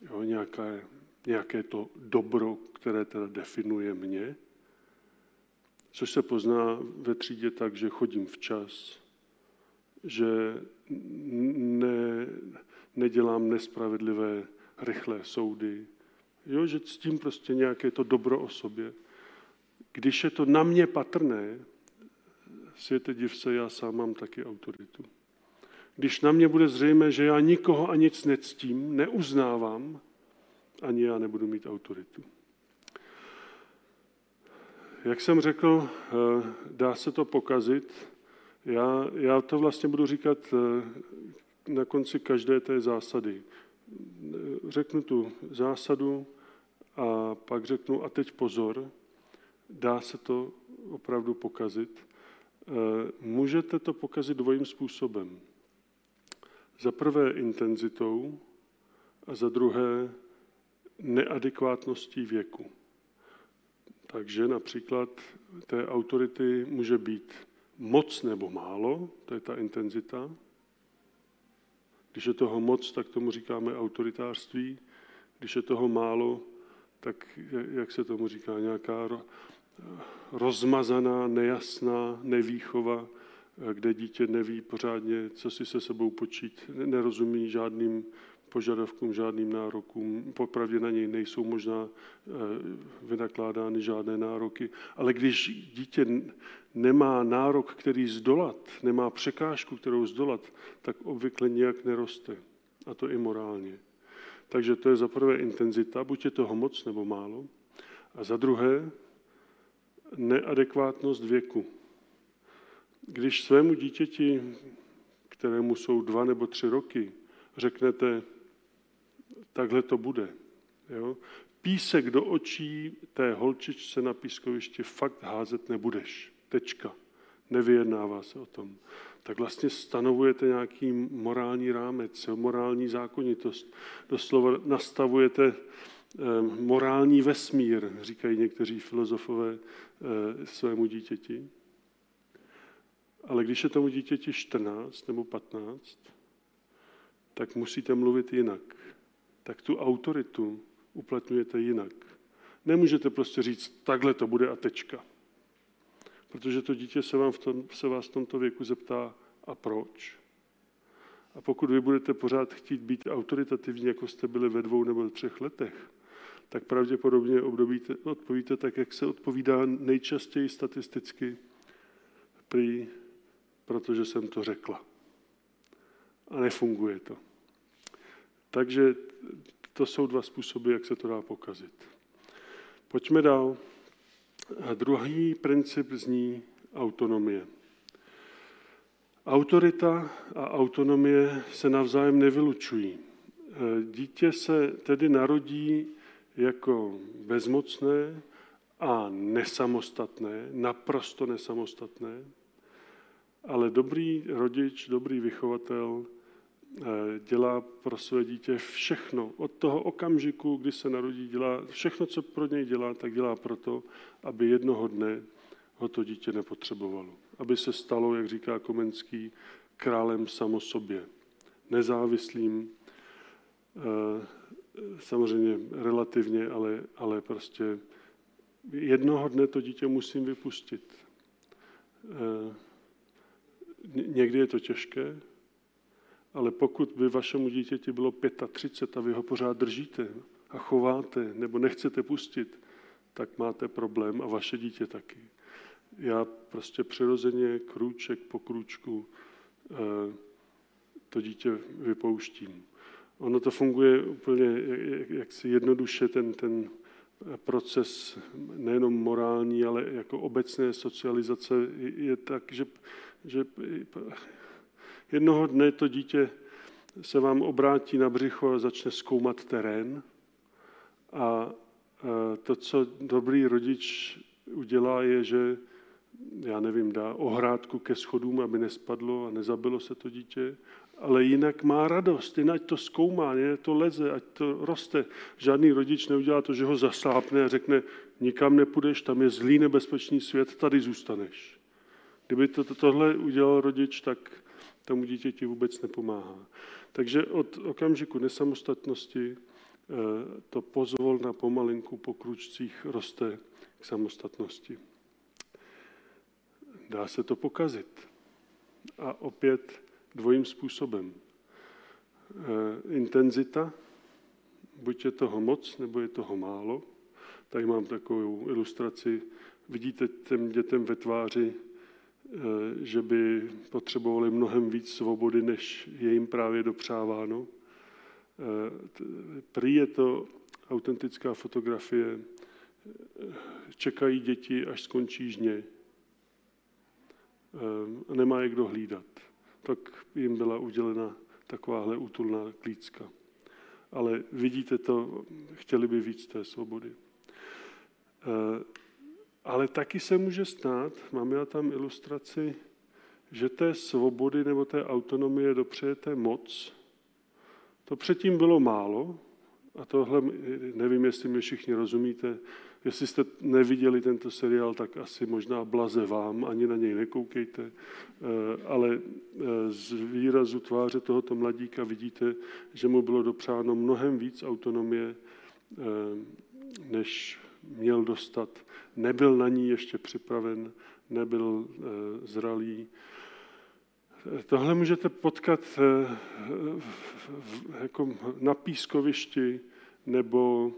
jo, nějaké, nějaké to dobro, které teda definuje mě, což se pozná ve třídě tak, že chodím včas, že ne, nedělám nespravedlivé, rychlé soudy, jo, že ctím prostě nějaké to dobro o sobě. Když je to na mě patrné, světe div se, já sám mám taky autoritu. Když na mě bude zřejmé, že já nikoho a nic nectím, neuznávám, ani já nebudu mít autoritu. Jak jsem řekl, eh, dá se to pokazit. Já, já to vlastně budu říkat eh, na konci každé té zásady. Řeknu tu zásadu a pak řeknu, a teď pozor, dá se to opravdu pokazit. Eh, můžete to pokazit dvojím způsobem. Za prvé intenzitou a za druhé neadekvátností věku. Takže například té autority může být moc nebo málo, to je ta intenzita. Když je toho moc, tak tomu říkáme autoritářství. Když je toho málo, tak jak se tomu říká, nějaká rozmazaná, nejasná nevýchova, kde dítě neví pořádně, co si se sebou počít, nerozumí žádným požadavkům, žádným nárokům. Popravdě na něj nejsou možná eh, vynakládány žádné nároky. Ale když dítě nemá nárok, který zdolat, nemá překážku, kterou zdolat, tak obvykle nějak neroste. A to i morálně. Takže to je za prvé intenzita, buď je toho moc nebo málo. A za druhé neadekvátnost věku. Když svému dítěti, kterému jsou dva nebo tři roky, řeknete, takhle to bude. Jo? Písek do očí té holčičce na pískovišti fakt házet nebudeš. Tečka. Nevyjednává se o tom. Tak vlastně stanovujete nějaký morální rámec, morální zákonitost. Doslova nastavujete morální vesmír, říkají někteří filozofové eh, svému dítěti. Ale když je tomu dítěti 14 nebo 15, tak musíte mluvit jinak. Tak tu autoritu uplatňujete jinak. Nemůžete prostě říct, takhle to bude a tečka. Protože to dítě se, vám v tom, se vás v tomto věku zeptá, a proč? A pokud vy budete pořád chtít být autoritativní, jako jste byli ve dvou nebo třech letech, tak pravděpodobně obdobíte, odpovíte tak, jak se odpovídá nejčastěji statisticky, prý, protože jsem to řekla. A nefunguje to. Takže to jsou dva způsoby, jak se to dá pokazit. Pojďme dál. A druhý princip zní autonomie. Autorita a autonomie se navzájem nevylučují. dítě se tedy narodí jako bezmocné a nesamostatné, naprosto nesamostatné, ale dobrý rodič, dobrý vychovatel eh, dělá pro své dítě všechno. Od toho okamžiku, kdy se narodí, dělá všechno, co pro něj dělá, tak dělá proto, aby jednoho dne ho to dítě nepotřebovalo. Aby se stalo, jak říká Komenský, králem samo sobě, nezávislým, eh, samozřejmě relativně, ale, ale prostě jednoho dne to dítě musím vypustit. Eh, někdy je to těžké, ale pokud by vašemu dítěti bylo 35 a vy ho pořád držíte a chováte nebo nechcete pustit, tak máte problém a vaše dítě taky. Já prostě přirozeně krůček po krůčku eh, to dítě vypouštím. Ono to funguje úplně jaksi jednoduše, ten, ten proces nejenom morální, ale jako obecné socializace je tak, že, že jednoho dne to dítě se vám obrátí na břicho a začne zkoumat terén. A to, co dobrý rodič udělá, je, že já nevím, dá ohrádku ke schodům, aby nespadlo a nezabilo se to dítě, ale jinak má radost, jinak to zkoumá, ať to leze, ať to roste. Žádný rodič neudělá to, že ho zasápne a řekne, nikam nepůjdeš, tam je zlý nebezpečný svět, tady zůstaneš. Kdyby to, to, tohle udělal rodič, tak tomu dítěti vůbec nepomáhá. Takže od okamžiku nesamostatnosti eh, to pozvol na pomalinku po kručcích roste k samostatnosti. Dá se to pokazit. A opět dvojím způsobem. E, intenzita, buď je toho moc, nebo je toho málo. Tady mám takovou ilustraci. Vidíte těm dětem ve tváři, e, že by potřebovali mnohem víc svobody, než je jim právě dopřáváno. E, prý je to autentická fotografie. Čekají děti, až skončí žně. Nemá je kdo hlídat tak jim byla udělena takováhle útulná klícka. Ale vidíte to, chtěli by víc té svobody. Eh, ale taky se může stát, máme já tam ilustraci, že té svobody nebo té autonomie dopřejete moc. To předtím bylo málo, a tohle, nevím, jestli mi všichni rozumíte, Jestli jste neviděli tento seriál, tak asi možná blaze vám, ani na něj nekoukejte, eh, ale eh, z výrazu tváře tohoto mladíka vidíte, že mu bylo dopřáno mnohem víc autonomie, eh, než měl dostat. Nebyl na ní ještě připraven, nebyl zralý. Tohle můžete potkat jako na pískovišti nebo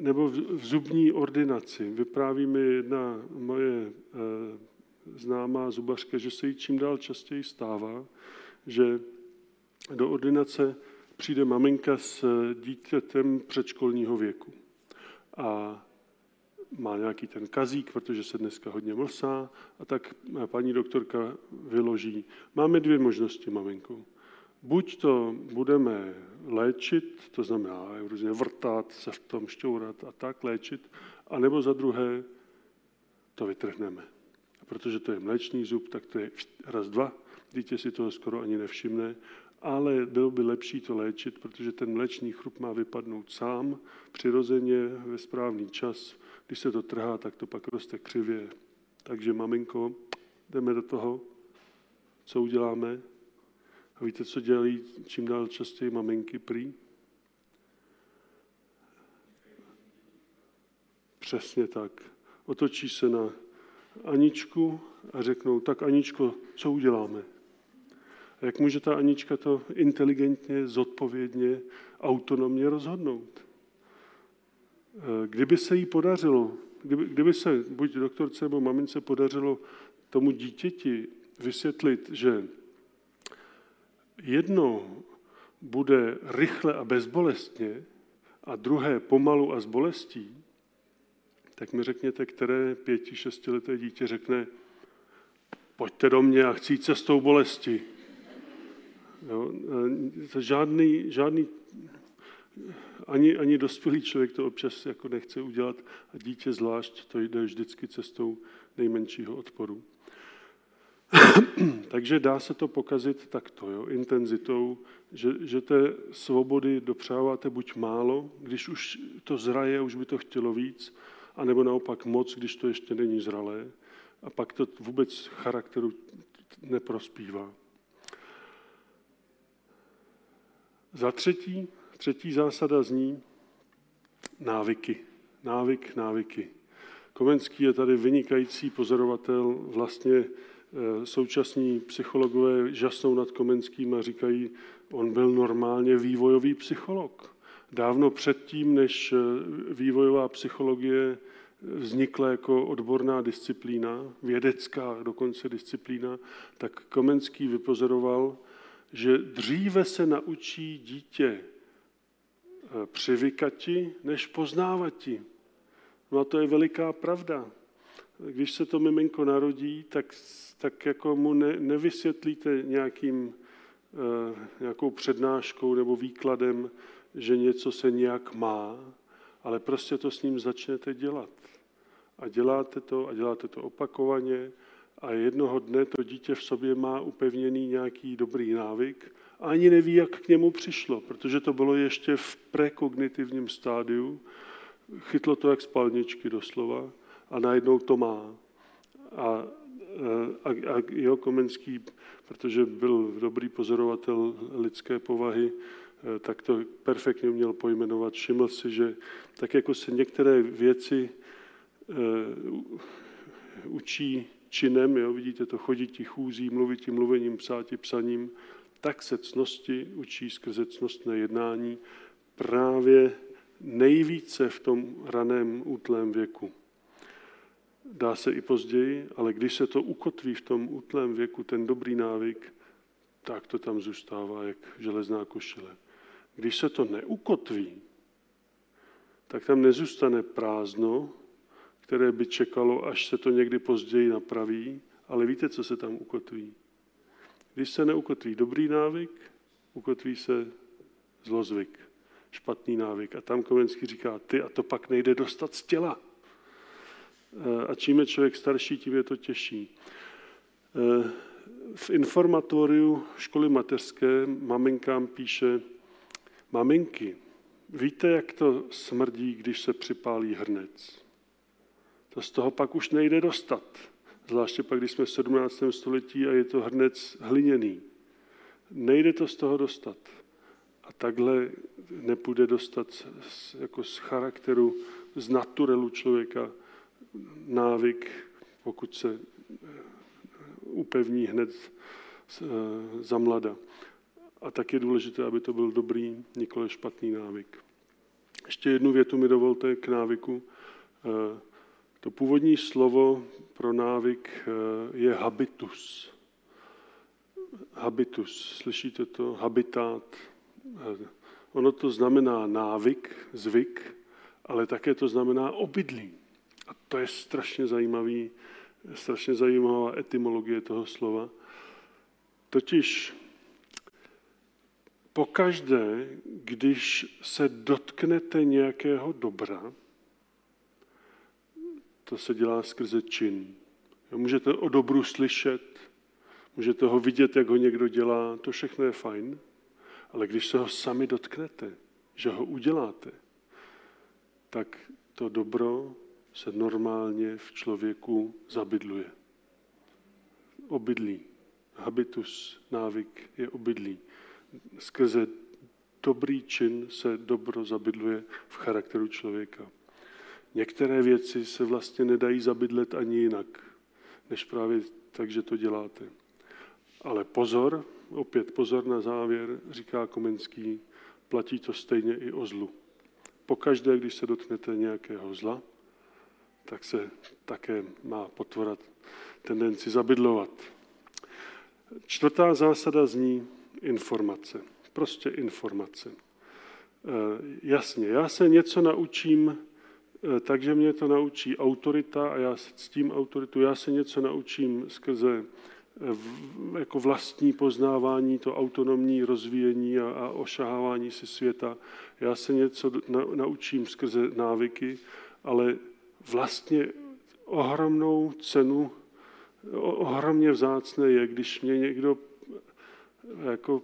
nebo v zubní ordinaci. Vypráví mi jedna moje eh, známá zubařka, že se jí čím dál častěji stává, že do ordinace přijde maminka s dítětem předškolního věku. A má nějaký ten kazík, protože se dneska hodně mlsá, a tak paní doktorka vyloží. Máme dvě možnosti, maminko. Buď to budeme léčit, to znamená různě vrtat, se v tom šťourat a tak léčit, anebo za druhé to vytrhneme. Protože to je mléčný zub, tak to je raz, dva, dítě si toho skoro ani nevšimne, ale bylo by lepší to léčit, protože ten mléčný chrup má vypadnout sám, přirozeně, ve správný čas. Když se to trhá, tak to pak roste křivě. Takže maminko, jdeme do toho, co uděláme? A víte, co dělají čím dál častěji maminky prý? Přesně tak. Otočí se na Aničku a řeknou, tak Aničko, co uděláme? A jak může ta Anička to inteligentně, zodpovědně, autonomně rozhodnout? Kdyby se jí podařilo, kdyby, kdyby se buď doktorce nebo mamince podařilo tomu dítěti vysvětlit, že jedno bude rychle a bezbolestně a druhé pomalu a s bolestí, tak mi řekněte, které pěti, šestileté dítě řekne, pojďte do mě a chci jít cestou bolesti. Jo? Žádný, žádný ani, ani dospělý člověk to občas jako nechce udělat a dítě zvlášť to jde vždycky cestou nejmenšího odporu. Takže dá se to pokazit takto, jo, intenzitou, že, že té svobody dopřáváte buď málo, když už to zraje, už by to chtělo víc, anebo naopak moc, když to ještě není zralé. A pak to vůbec charakteru neprospívá. Za třetí, třetí zásada zní návyky. Návyk, návyky. Komenský je tady vynikající pozorovatel. Vlastně současní psychologové žasnou nad Komenským a říkají, on byl normálně vývojový psycholog. Dávno předtím, než eh, vývojová psychologie vznikla jako odborná disciplína, vědecká dokonce disciplína, tak Komenský vypozoroval, že dříve se naučí dítě eh, přivykati, než poznávati. No a to je veliká pravda. Když se to miminko narodí, tak, tak jako mu ne, nevysvětlíte nějakým, eh, nějakou přednáškou nebo výkladem, že něco se nějak má, ale prostě to s ním začnete dělat. A děláte to a děláte to opakovaně a jednoho dne to dítě v sobě má upevněný nějaký dobrý návyk a ani neví, jak k němu přišlo, protože to bylo ještě v prekognitivním stádiu, chytlo to jak spalničky doslova a najednou to má. A, a, a jeho Komenský, protože byl dobrý pozorovatel lidské povahy, tak to perfektně uměl pojmenovat. Všiml si, že tak jako se některé věci e, učí činem, jo, vidíte to chodití chůzí, mluvití mluvením, psáti psaním, tak se cnosti učí skrze cnostné jednání právě nejvíce v tom raném útlém věku. Dá se i později, ale když se to ukotví v tom útlém věku, ten dobrý návyk, tak to tam zůstává jak železná košile. Když se to neukotví, tak tam nezůstane prázdno, které by čekalo, až se to někdy později napraví, ale víte, co se tam ukotví? Když se neukotví dobrý návyk, ukotví se zlozvyk, špatný návyk. A tam Kovenský říká, ty a to pak nejde dostat z těla. Eh, a čím je člověk starší, tím je to těžší. Eh, v informatoriu školy mateřské maminkám píše, maminky, víte, jak to smrdí, když se připálí hrnec? To z toho pak už nejde dostat. Zvláště pak, když jsme v 17. století a je to hrnec hliněný. Nejde to z toho dostat. A takhle nepůjde dostat z, jako z charakteru, z naturelu člověka návyk, pokud se eh, upevní hned eh, za mlada. A tak je důležité, aby to byl dobrý, nikoli špatný návyk. Ještě jednu větu mi dovolte k návyku. Eh, to původní slovo pro návyk je habitus. Habitus, slyšíte to? Habitát. Ono to znamená návyk, zvyk, ale také to znamená obydlí. A to je strašně zajímavý, strašně zajímavá etymologie toho slova. Totiž pokaždé, když se dotknete nějakého dobra, to se dělá skrze čin. Můžete o dobru slyšet, můžete ho vidět, jak ho někdo dělá, to všechno je fajn, ale když se ho sami dotknete, že ho uděláte, tak to dobro se normálně v člověku zabydluje. Obydlí. Habitus, návyk je obydlí. Skrze dobrý čin se dobro zabydluje v charakteru člověka. Některé věci se vlastně nedají zabydlet ani jinak, než právě tak, že to děláte. Ale pozor, opět pozor na závěr, říká Komenský, platí to stejně i o zlu. Pokaždé, když se dotknete nějakého zla, tak se také má potvorat tendenci zabydlovat. Čtvrtá zásada zní informace. Prostě informace. E, jasně, já se něco naučím, e, takže mě to naučí autorita a já s tím autoritu, já se něco naučím skrze jako vlastní poznávání, to autonomní rozvíjení a, a ošahávání si světa. Já se něco na, naučím skrze návyky, ale vlastně ohromnou cenu, ohromně vzácné je, když mě někdo jako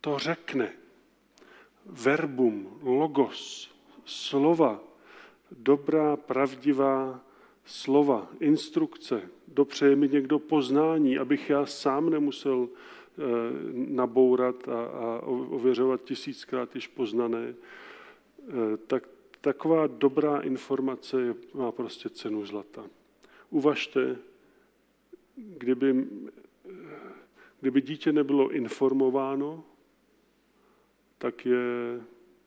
to řekne. Verbum, logos, slova, dobrá, pravdivá slova, instrukce, dopřeje mi někdo poznání, abych já sám nemusel eh, nabourat a, a ověřovat tisíckrát již poznané, eh, tak taková dobrá informace má prostě cenu zlata. Uvažte, kdyby, kdyby dítě nebylo informováno, tak je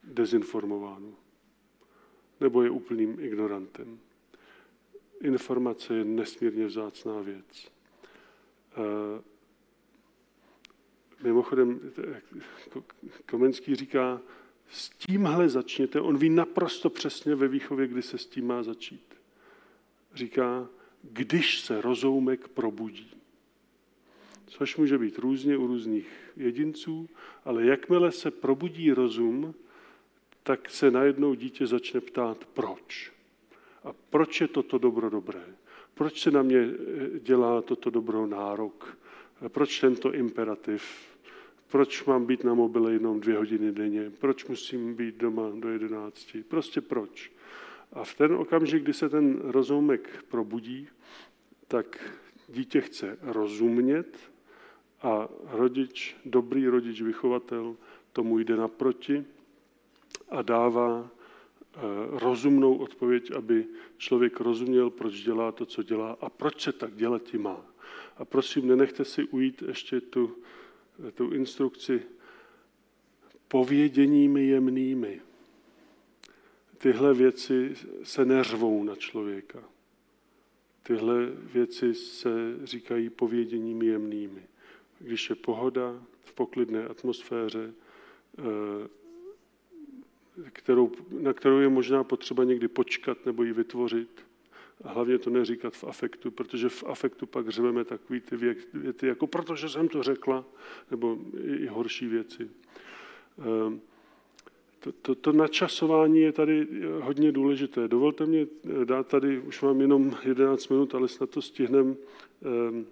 dezinformováno. Nebo je úplným ignorantem. Informace je nesmírně vzácná věc. Eh, mimochodem, Komenský říká, s tímhle začněte. On ví naprosto přesně ve výchově, kdy se s tím má začít. Říká, když se rozoumek probudí. Což může být různě u různých jedinců, ale jakmile se probudí rozum, tak se najednou dítě začne ptát, proč. A proč je toto dobro dobré? Proč se na mě eh, dělá toto dobro nárok? Proč tento imperativ? Proč mám být na mobile jenom dvě hodiny denně? Proč musím být doma do jedenácti? Prostě proč? A v ten okamžik, kdy se ten rozumek probudí, tak dítě chce rozumět a rodič, dobrý rodič, vychovatel, tomu jde naproti a dává eh, rozumnou odpověď, aby člověk rozuměl, proč dělá to, co dělá a proč se tak dělat má. A prosím, nenechte si ujít ještě tu, tu instrukci pověděními jemnými. Tyhle věci se neřvou na člověka. Tyhle věci se říkají pověděními jemnými. Když je pohoda v poklidné atmosféře, eh, kterou, na kterou je možná potřeba někdy počkat nebo ji vytvořit. A hlavně to neříkat v afektu, protože v afektu pak řveme takový ty věty, jako protože jsem to řekla, nebo i horší věci. Eh, to, to, to načasování je tady hodně důležité. Dovolte mě dát tady, už mám jenom 11 minut, ale snad to stihnem, ehm,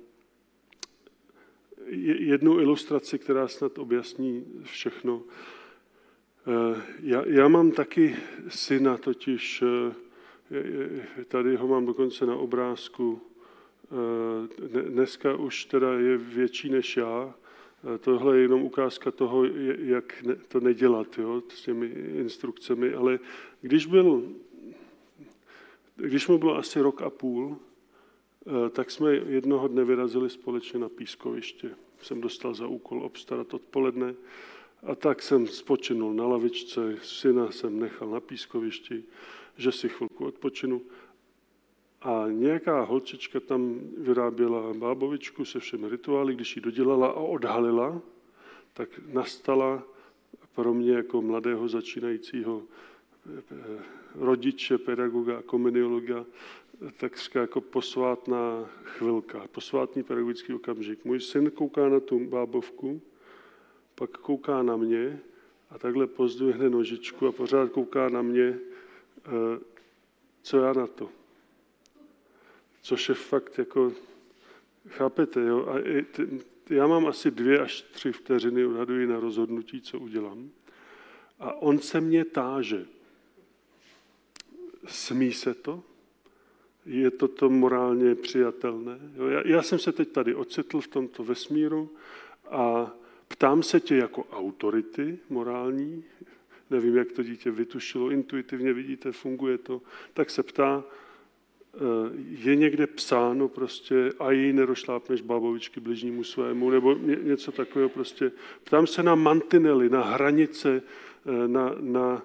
jednu ilustraci, která snad objasní všechno. Eh, já, já mám taky syna, totiž eh, tady ho mám dokonce na obrázku. Eh, dneska už teda je větší než já, Tohle je jenom ukázka toho, jak to nedělat jo, s těmi instrukcemi, ale když, byl, když mu bylo asi rok a půl, eh, tak jsme jednoho dne vyrazili společně na pískoviště. Jsem dostal za úkol obstarat odpoledne a tak jsem spočinul na lavičce, syna jsem nechal na pískovišti, že si chvilku odpočinu. A nějaká holčička tam vyráběla bábovičku se všemi rituály, když ji dodělala a odhalila, tak nastala pro mě jako mladého začínajícího eh, rodiče, pedagoga a komeniologa, takřka jako posvátná chvilka, posvátný pedagogický okamžik. Můj syn kouká na tu bábovku, pak kouká na mě a takhle pozdvihne nožičku a pořád kouká na mě, co já na to což je fakt jako, chápete, jo? A já mám asi dvě až tři vteřiny odhaduji na rozhodnutí, co udělám. A on se mě táže. Smí se to? Je to to morálně přijatelné? Jo? Já, já jsem se teď tady ocitl v tomto vesmíru a ptám se tě jako autority morální, nevím, jak to dítě vytušilo, intuitivně vidíte, funguje to, tak se ptá, Eh, je někde psáno prostě a jí nerošlápneš bábovičky bližnímu svému, nebo něco takového prostě. Ptám se na mantinely, na hranice, eh, na, na,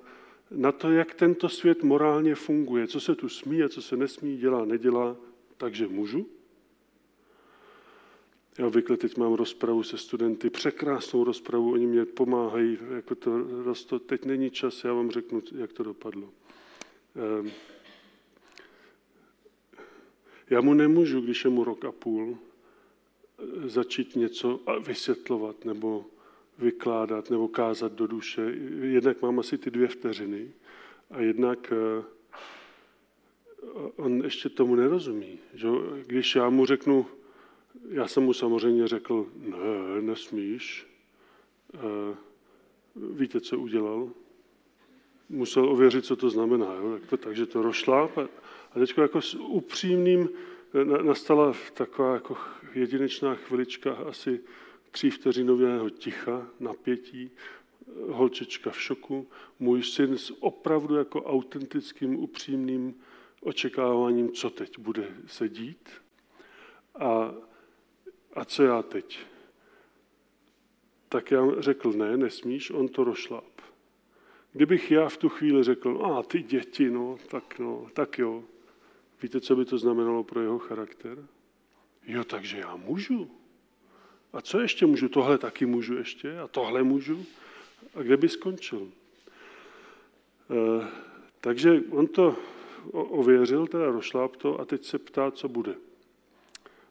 na to, jak tento svět morálně funguje, co se tu smí a co se nesmí, dělá, nedělá, takže můžu? Já obvykle teď mám rozpravu se studenty, překrásnou rozpravu, oni mě pomáhají, jako to, to teď není čas, já vám řeknu, jak to dopadlo. Um, Já mu nemůžu, když je mu rok a půl, začít něco vysvětlovat nebo vykládat nebo kázat do duše. Jednak mám asi ty dvě vteřiny a jednak eh, on ještě tomu nerozumí. Že? Když já mu řeknu, já jsem mu samozřejmě řekl, ne, nesmíš. Víte, co udělal? Musel ověřit, co to znamená. Jo? Takže to rošláp. A teď jako s upřímným nastala taková jako jedinečná chvilička, asi tří vteřinového ticha, napětí, holčička v šoku, můj syn s opravdu jako autentickým, upřímným očekáváním, co teď bude se dít. A, a co já teď? Tak já řekl, ne, nesmíš, on to rošláp. Kdybych já v tu chvíli řekl, a ty děti, no, tak no, tak jo. Víte, co by to znamenalo pro jeho charakter? Jo, takže já můžu. A co ještě můžu? Tohle taky můžu ještě a tohle můžu. A kde by skončil? E, takže on to ověřil, teda rošláp to a teď se ptá, co bude.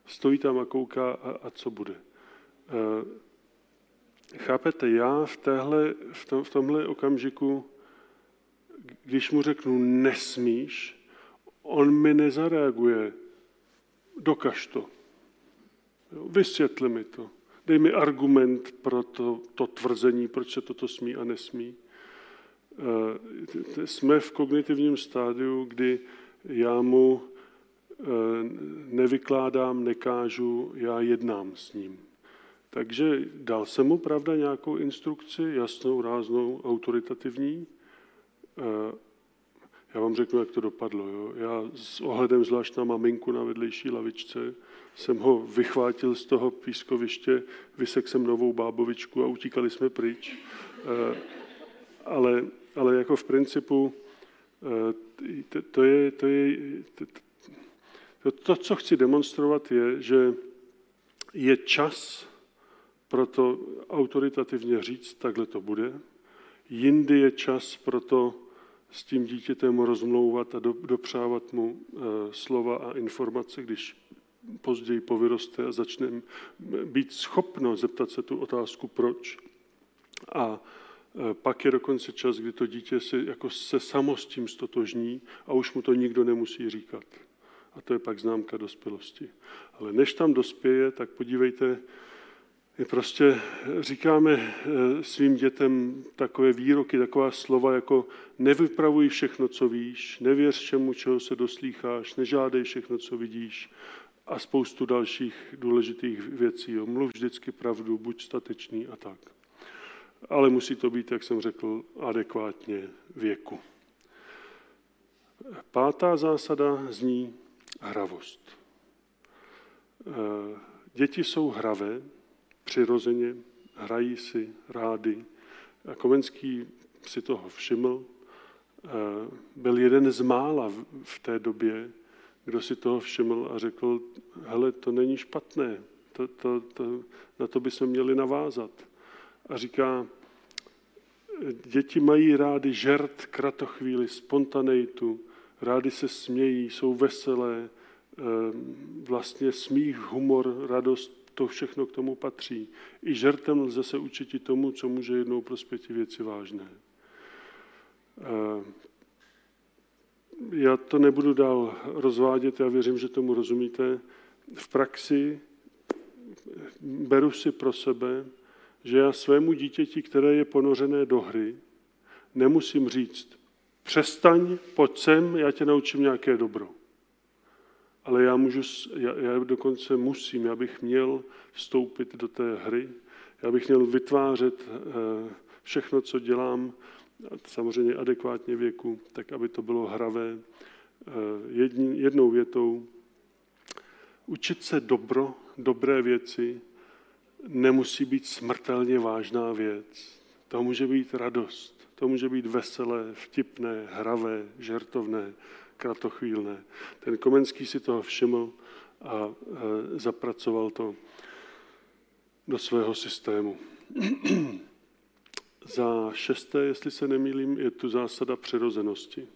Stojí tam a kouká, a, a co bude. E, chápete, já v, téhle, v, tom, v tomhle okamžiku, když mu řeknu nesmíš, on mi nezareaguje, dokaž to. Vysvětli mi to. Dej mi argument pro to, to tvrzení, proč se toto smí a nesmí. Eh, jsme v kognitivním stádiu, kdy já mu eh, nevykládám, nekážu, já jednám s ním. Takže dal jsem mu, pravda, nějakou instrukci, jasnou, ráznou, autoritativní. Eh, já vám řeknu, jak to dopadlo. Jo. Já s ohledem zvlášť na maminku na vedlejší lavičce jsem ho vychvátil z toho pískoviště, vysek jsem novou bábovičku a utíkali jsme pryč. Ale ale jako v principu eh, to je, to je to, co chci demonstrovat, je, že je čas pro to autoritativně říct, takhle to bude. Jindy je čas pro to s tím dítětem rozmlouvat a dopřávat mu eh, slova a informace, když později povyroste a začne být schopno zeptat se tu otázku proč. A Eh, pak je dokonce čas, kdy to dítě se, jako se samo s tím stotožní a už mu to nikdo nemusí říkat. A to je pak známka dospělosti. Ale než tam dospěje, tak podívejte, my prostě říkáme eh, svým dětem takové výroky, taková slova jako nevypravuj všechno, co víš, nevěř čemu, čeho se doslýcháš, nežádej všechno, co vidíš a spoustu dalších důležitých věcí. Jo. Mluv vždycky pravdu, buď statečný a tak ale musí to být, jak jsem řekl, adekvátně věku. Pátá zásada zní hravost. Eh, děti jsou hravé, přirozeně, hrají si rády. A Komenský si toho všiml. Eh, byl jeden z mála v té době, kdo si toho všiml a řekl, hele, to není špatné, to, to, to, na to by se měli navázat a říká, děti mají rády žert, kratochvíli, spontaneitu, rádi se smějí, jsou veselé, ehm, vlastně smích, humor, radost, to všechno k tomu patří. I žertem lze se učit i tomu, co může jednou prospět věci vážné. Ehm, já to nebudu dál rozvádět, já věřím, že tomu rozumíte. V praxi beru si pro sebe, že já svému dítěti, které je ponořené do hry, nemusím říct, přestaň, pojď sem, já tě naučím nějaké dobro. Ale já, můžu, já, já dokonce musím, já bych měl vstoupit do té hry, já bych měl vytvářet eh, všechno, co dělám, samozřejmě adekvátně věku, tak aby to bylo hravé. Eh, jednou větou, učit se dobro, dobré věci, nemusí být smrtelně vážná věc. To může být radost, to může být veselé, vtipné, hravé, žertovné, kratochvílné. Ten Komenský si toho všiml a e, zapracoval to do svého systému. Za šesté, jestli se nemýlím, je tu zásada přirozenosti.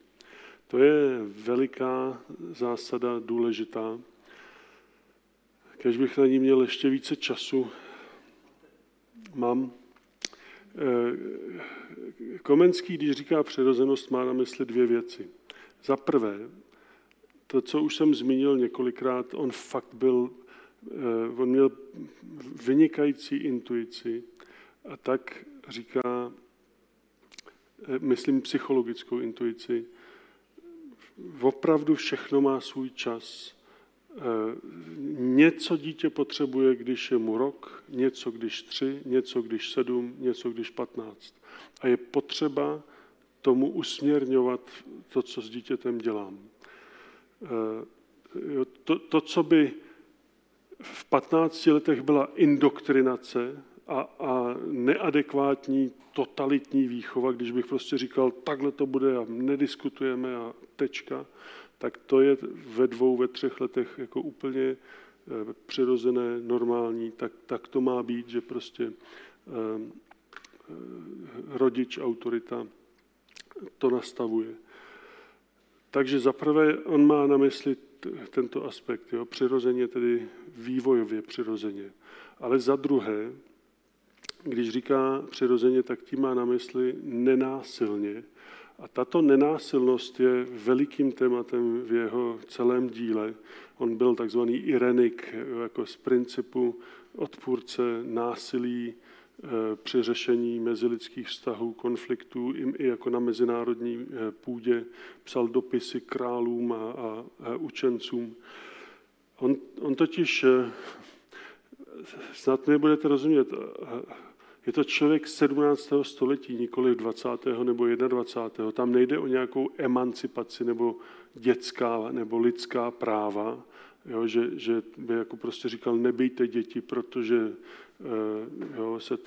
To je veliká zásada, důležitá, Kež bych na ní měl ještě více času. Mám. Eh, Komenský, když říká přirozenost, má na mysli dvě věci. Za prvé, to, co už jsem zmínil několikrát, on fakt byl, eh, on měl vynikající intuici a tak říká, eh, myslím psychologickou intuici, opravdu všechno má svůj čas. Eh, něco dítě potřebuje, když je mu rok, něco když tři, něco když sedm, něco když patnáct. A je potřeba tomu usměrňovat to, co s dítětem dělám. Eh, to, to co by v 15 letech byla indoktrinace a, a neadekvátní totalitní výchova, když bych prostě říkal, takhle to bude a nediskutujeme a tečka, tak to je ve dvou, ve třech letech jako úplně eh, přirozené, normální, tak, tak to má být, že prostě eh, rodič, autorita to nastavuje. Takže zaprvé on má na mysli tento aspekt, jo, přirozeně, tedy vývojově přirozeně. Ale za druhé, když říká přirozeně, tak tím má na mysli nenásilně. A tato nenásilnost je velikým tématem v jeho celém díle. On byl takzvaný irenik, jako z principu odpůrce násilí, Eh, při řešení mezilidských vztahů, konfliktů, i jako na mezinárodní eh, půdě psal dopisy králům a, a, a učencům. On, on totiž, eh, snad mi budete rozumět, je to člověk 17. století, nikoli 20. nebo 21. Tam nejde o nějakou emancipaci nebo dětská nebo lidská práva, jo, že, že by jako prostě říkal, nebejte děti, protože Eh, jo, se,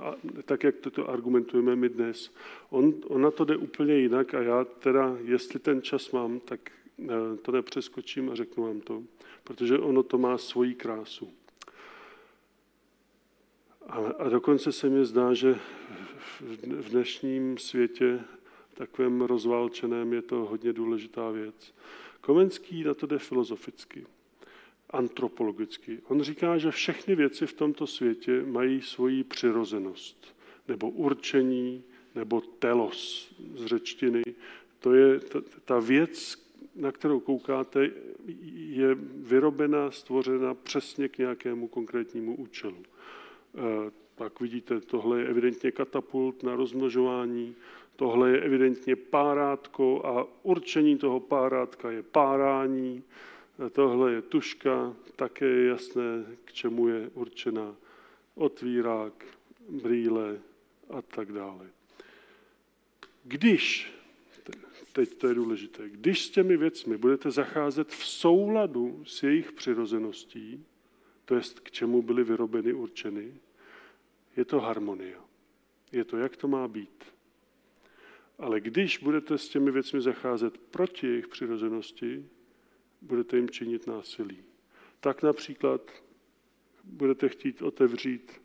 a, tak, jak toto argumentujeme my dnes. On, on na to jde úplně jinak a já teda, jestli ten čas mám, tak eh, to nepřeskočím a řeknu vám to, protože ono to má svoji krásu. A, a dokonce se mi zdá, že v dnešním světě, takovém rozválčeném, je to hodně důležitá věc. Komenský na to jde filozoficky antropologicky. On říká, že všechny věci v tomto světě mají svoji přirozenost, nebo určení, nebo telos z řečtiny. To je ta, ta věc, na kterou koukáte, je vyrobena, stvořena přesně k nějakému konkrétnímu účelu. E, tak vidíte, tohle je evidentně katapult na rozmnožování, tohle je evidentně párátko a určení toho párátka je párání, Tohle je tuška, také je jasné, k čemu je určena otvírák, brýle a tak dále. Když, teď to je důležité, když s těmi věcmi budete zacházet v souladu s jejich přirozeností, to je k čemu byly vyrobeny, určeny, je to harmonie. Je to, jak to má být. Ale když budete s těmi věcmi zacházet proti jejich přirozenosti, budete jim činit násilí. Tak například budete chtít otevřít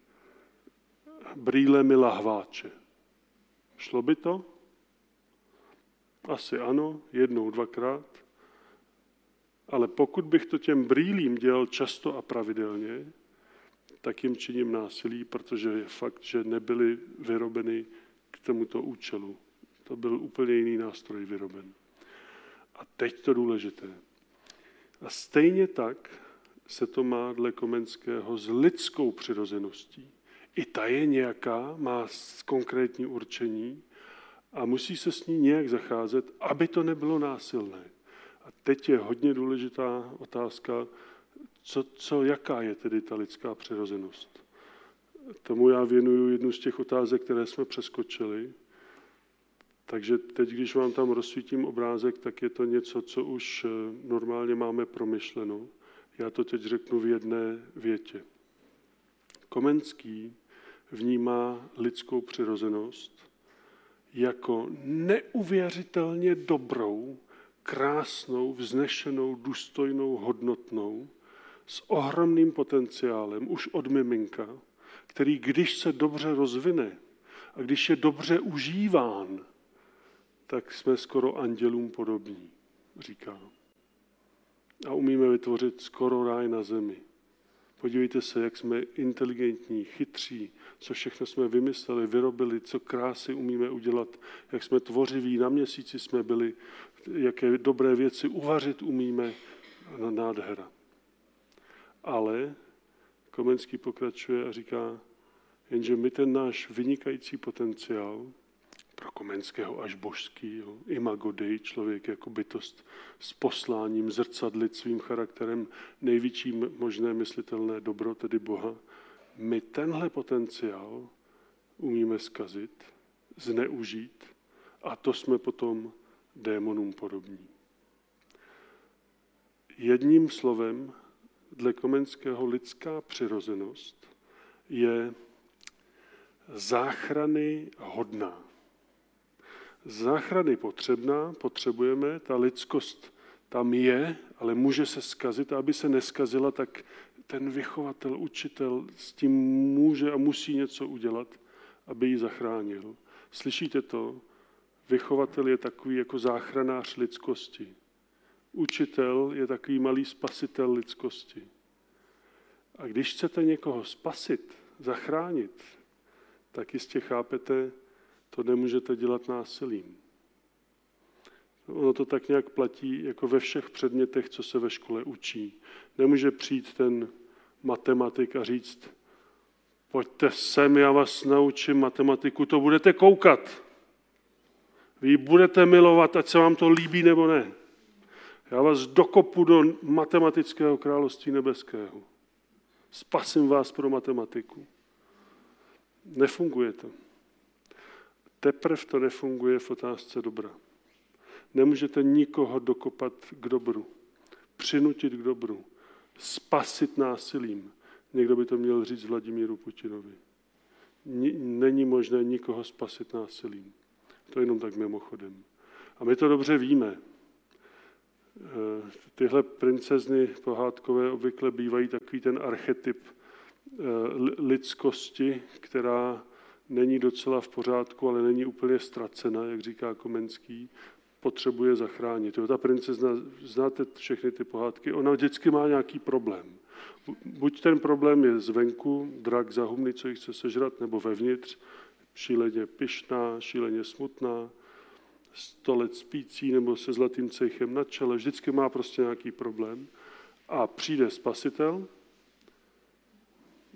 brýlemi lahváče. Šlo by to? Asi ano, jednou, dvakrát. Ale pokud bych to těm brýlím dělal často a pravidelně, tak jim činím násilí, protože je fakt, že nebyly vyrobeny k tomuto účelu. To byl úplně jiný nástroj vyroben. A teď to důležité. A stejně tak se to má dle Komenského s lidskou přirozeností. I ta je nějaká, má konkrétní určení a musí se s ní nějak zacházet, aby to nebylo násilné. A teď je hodně důležitá otázka, co, co, jaká je tedy ta lidská přirozenost. Tomu já věnuju jednu z těch otázek, které jsme přeskočili. Takže teď, když vám tam rozsvítím obrázek, tak je to něco, co už eh, normálně máme promyšleno. Já to teď řeknu v jedné větě. Komenský vnímá lidskou přirozenost jako neuvěřitelně dobrou, krásnou, vznešenou, důstojnou, hodnotnou, s ohromným potenciálem už od miminka, který když se dobře rozvine a když je dobře užíván, tak jsme skoro andělům podobní, říká. A umíme vytvořit skoro ráj na zemi. Podívejte se, jak jsme inteligentní, chytří, co všechno jsme vymysleli, vyrobili, co krásy umíme udělat, jak jsme tvořiví, na měsíci jsme byli, jaké dobré věci uvařit umíme, nádhera. Ale Komenský pokračuje a říká, jenže my ten náš vynikající potenciál, pro Komenského až božský, jo, imago Dei, člověk jako bytost s posláním zrcadlit svým charakterem největší možné myslitelné dobro, tedy Boha, my tenhle potenciál umíme zkazit, zneužít a to jsme potom démonům podobní. Jedním slovem, dle Komenského lidská přirozenost je záchrany hodná. Záchrany potřebná, potřebujeme, ta lidskost tam je, ale může se skazit a aby se neskazila, tak ten vychovatel, učitel s tím může a musí něco udělat, aby ji zachránil. Slyšíte to? Vychovatel je takový jako záchranář lidskosti. Učitel je takový malý spasitel lidskosti. A když chcete někoho spasit, zachránit, tak jistě chápete, to nemůžete dělat násilím. Ono to tak nějak platí jako ve všech předmětech, co se ve škole učí. Nemůže přijít ten matematik a říct, pojďte sem, já vás naučím matematiku, to budete koukat. Vy budete milovat, ať se vám to líbí nebo ne. Já vás dokopu do matematického království nebeského. Spasím vás pro matematiku. Nefunguje to. Teprve to nefunguje v otázce dobra. Nemůžete nikoho dokopat k dobru, přinutit k dobru, spasit násilím. Někdo by to měl říct Vladimíru Putinovi. Není možné nikoho spasit násilím. To jenom tak mimochodem. A my to dobře víme. Eh, tyhle princezny pohádkové obvykle bývají takový ten archetyp eh, lidskosti, která není docela v pořádku, ale není úplně ztracena, jak říká Komenský, potřebuje zachránit. Jo, ta princezna, znáte všechny ty pohádky, ona vždycky má nějaký problém. Buď ten problém je zvenku, drak zahumný, co ji chce sežrat, nebo vevnitř, šíleně pyšná, šíleně smutná, sto let spící nebo se zlatým cejchem na čele, vždycky má prostě nějaký problém. A přijde spasitel,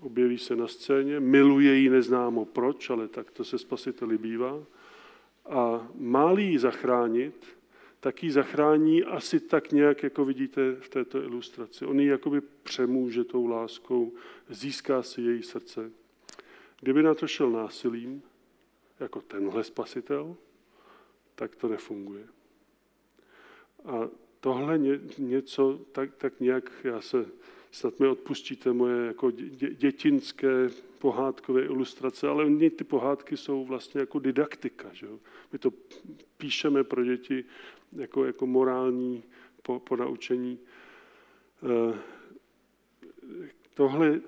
objeví se na scéně, miluje ji neznámo proč, ale tak to se spasiteli bývá. A má ji zachránit, tak ji zachrání asi tak nějak, jako vidíte v této ilustraci. On ji jakoby přemůže tou láskou, získá si její srdce. Kdyby na to šel násilím, jako tenhle spasitel, tak to nefunguje. A tohle něco, tak, tak nějak, já se, snad mi odpustíte moje jako dě, dětinské pohádkové ilustrace, ale oni ty pohádky jsou vlastně jako didaktika. Že? My to píšeme pro děti jako, jako morální po, po naučení. Eh, tohle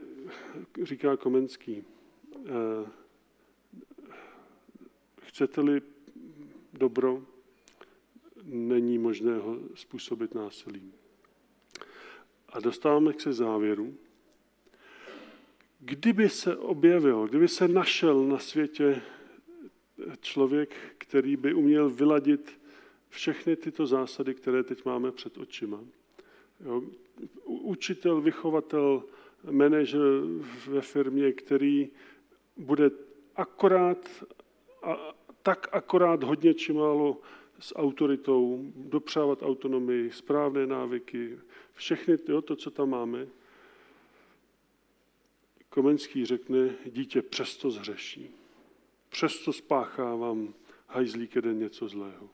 říká Komenský. Eh, chcete-li dobro, není možné ho způsobit násilím. A dostáváme k se závěru. Kdyby se objevil, kdyby se našel na světě člověk, který by uměl vyladit všechny tyto zásady, které teď máme před očima. Jo, učitel, vychovatel, manažer ve firmě, který bude akorát a tak akorát hodně či málo s autoritou, dopřávat autonomii, správné návyky, všechny jo, to, co tam máme. Komenský řekne, dítě přesto zhřeší. Přesto spáchá vám hajzlík jeden něco zlého.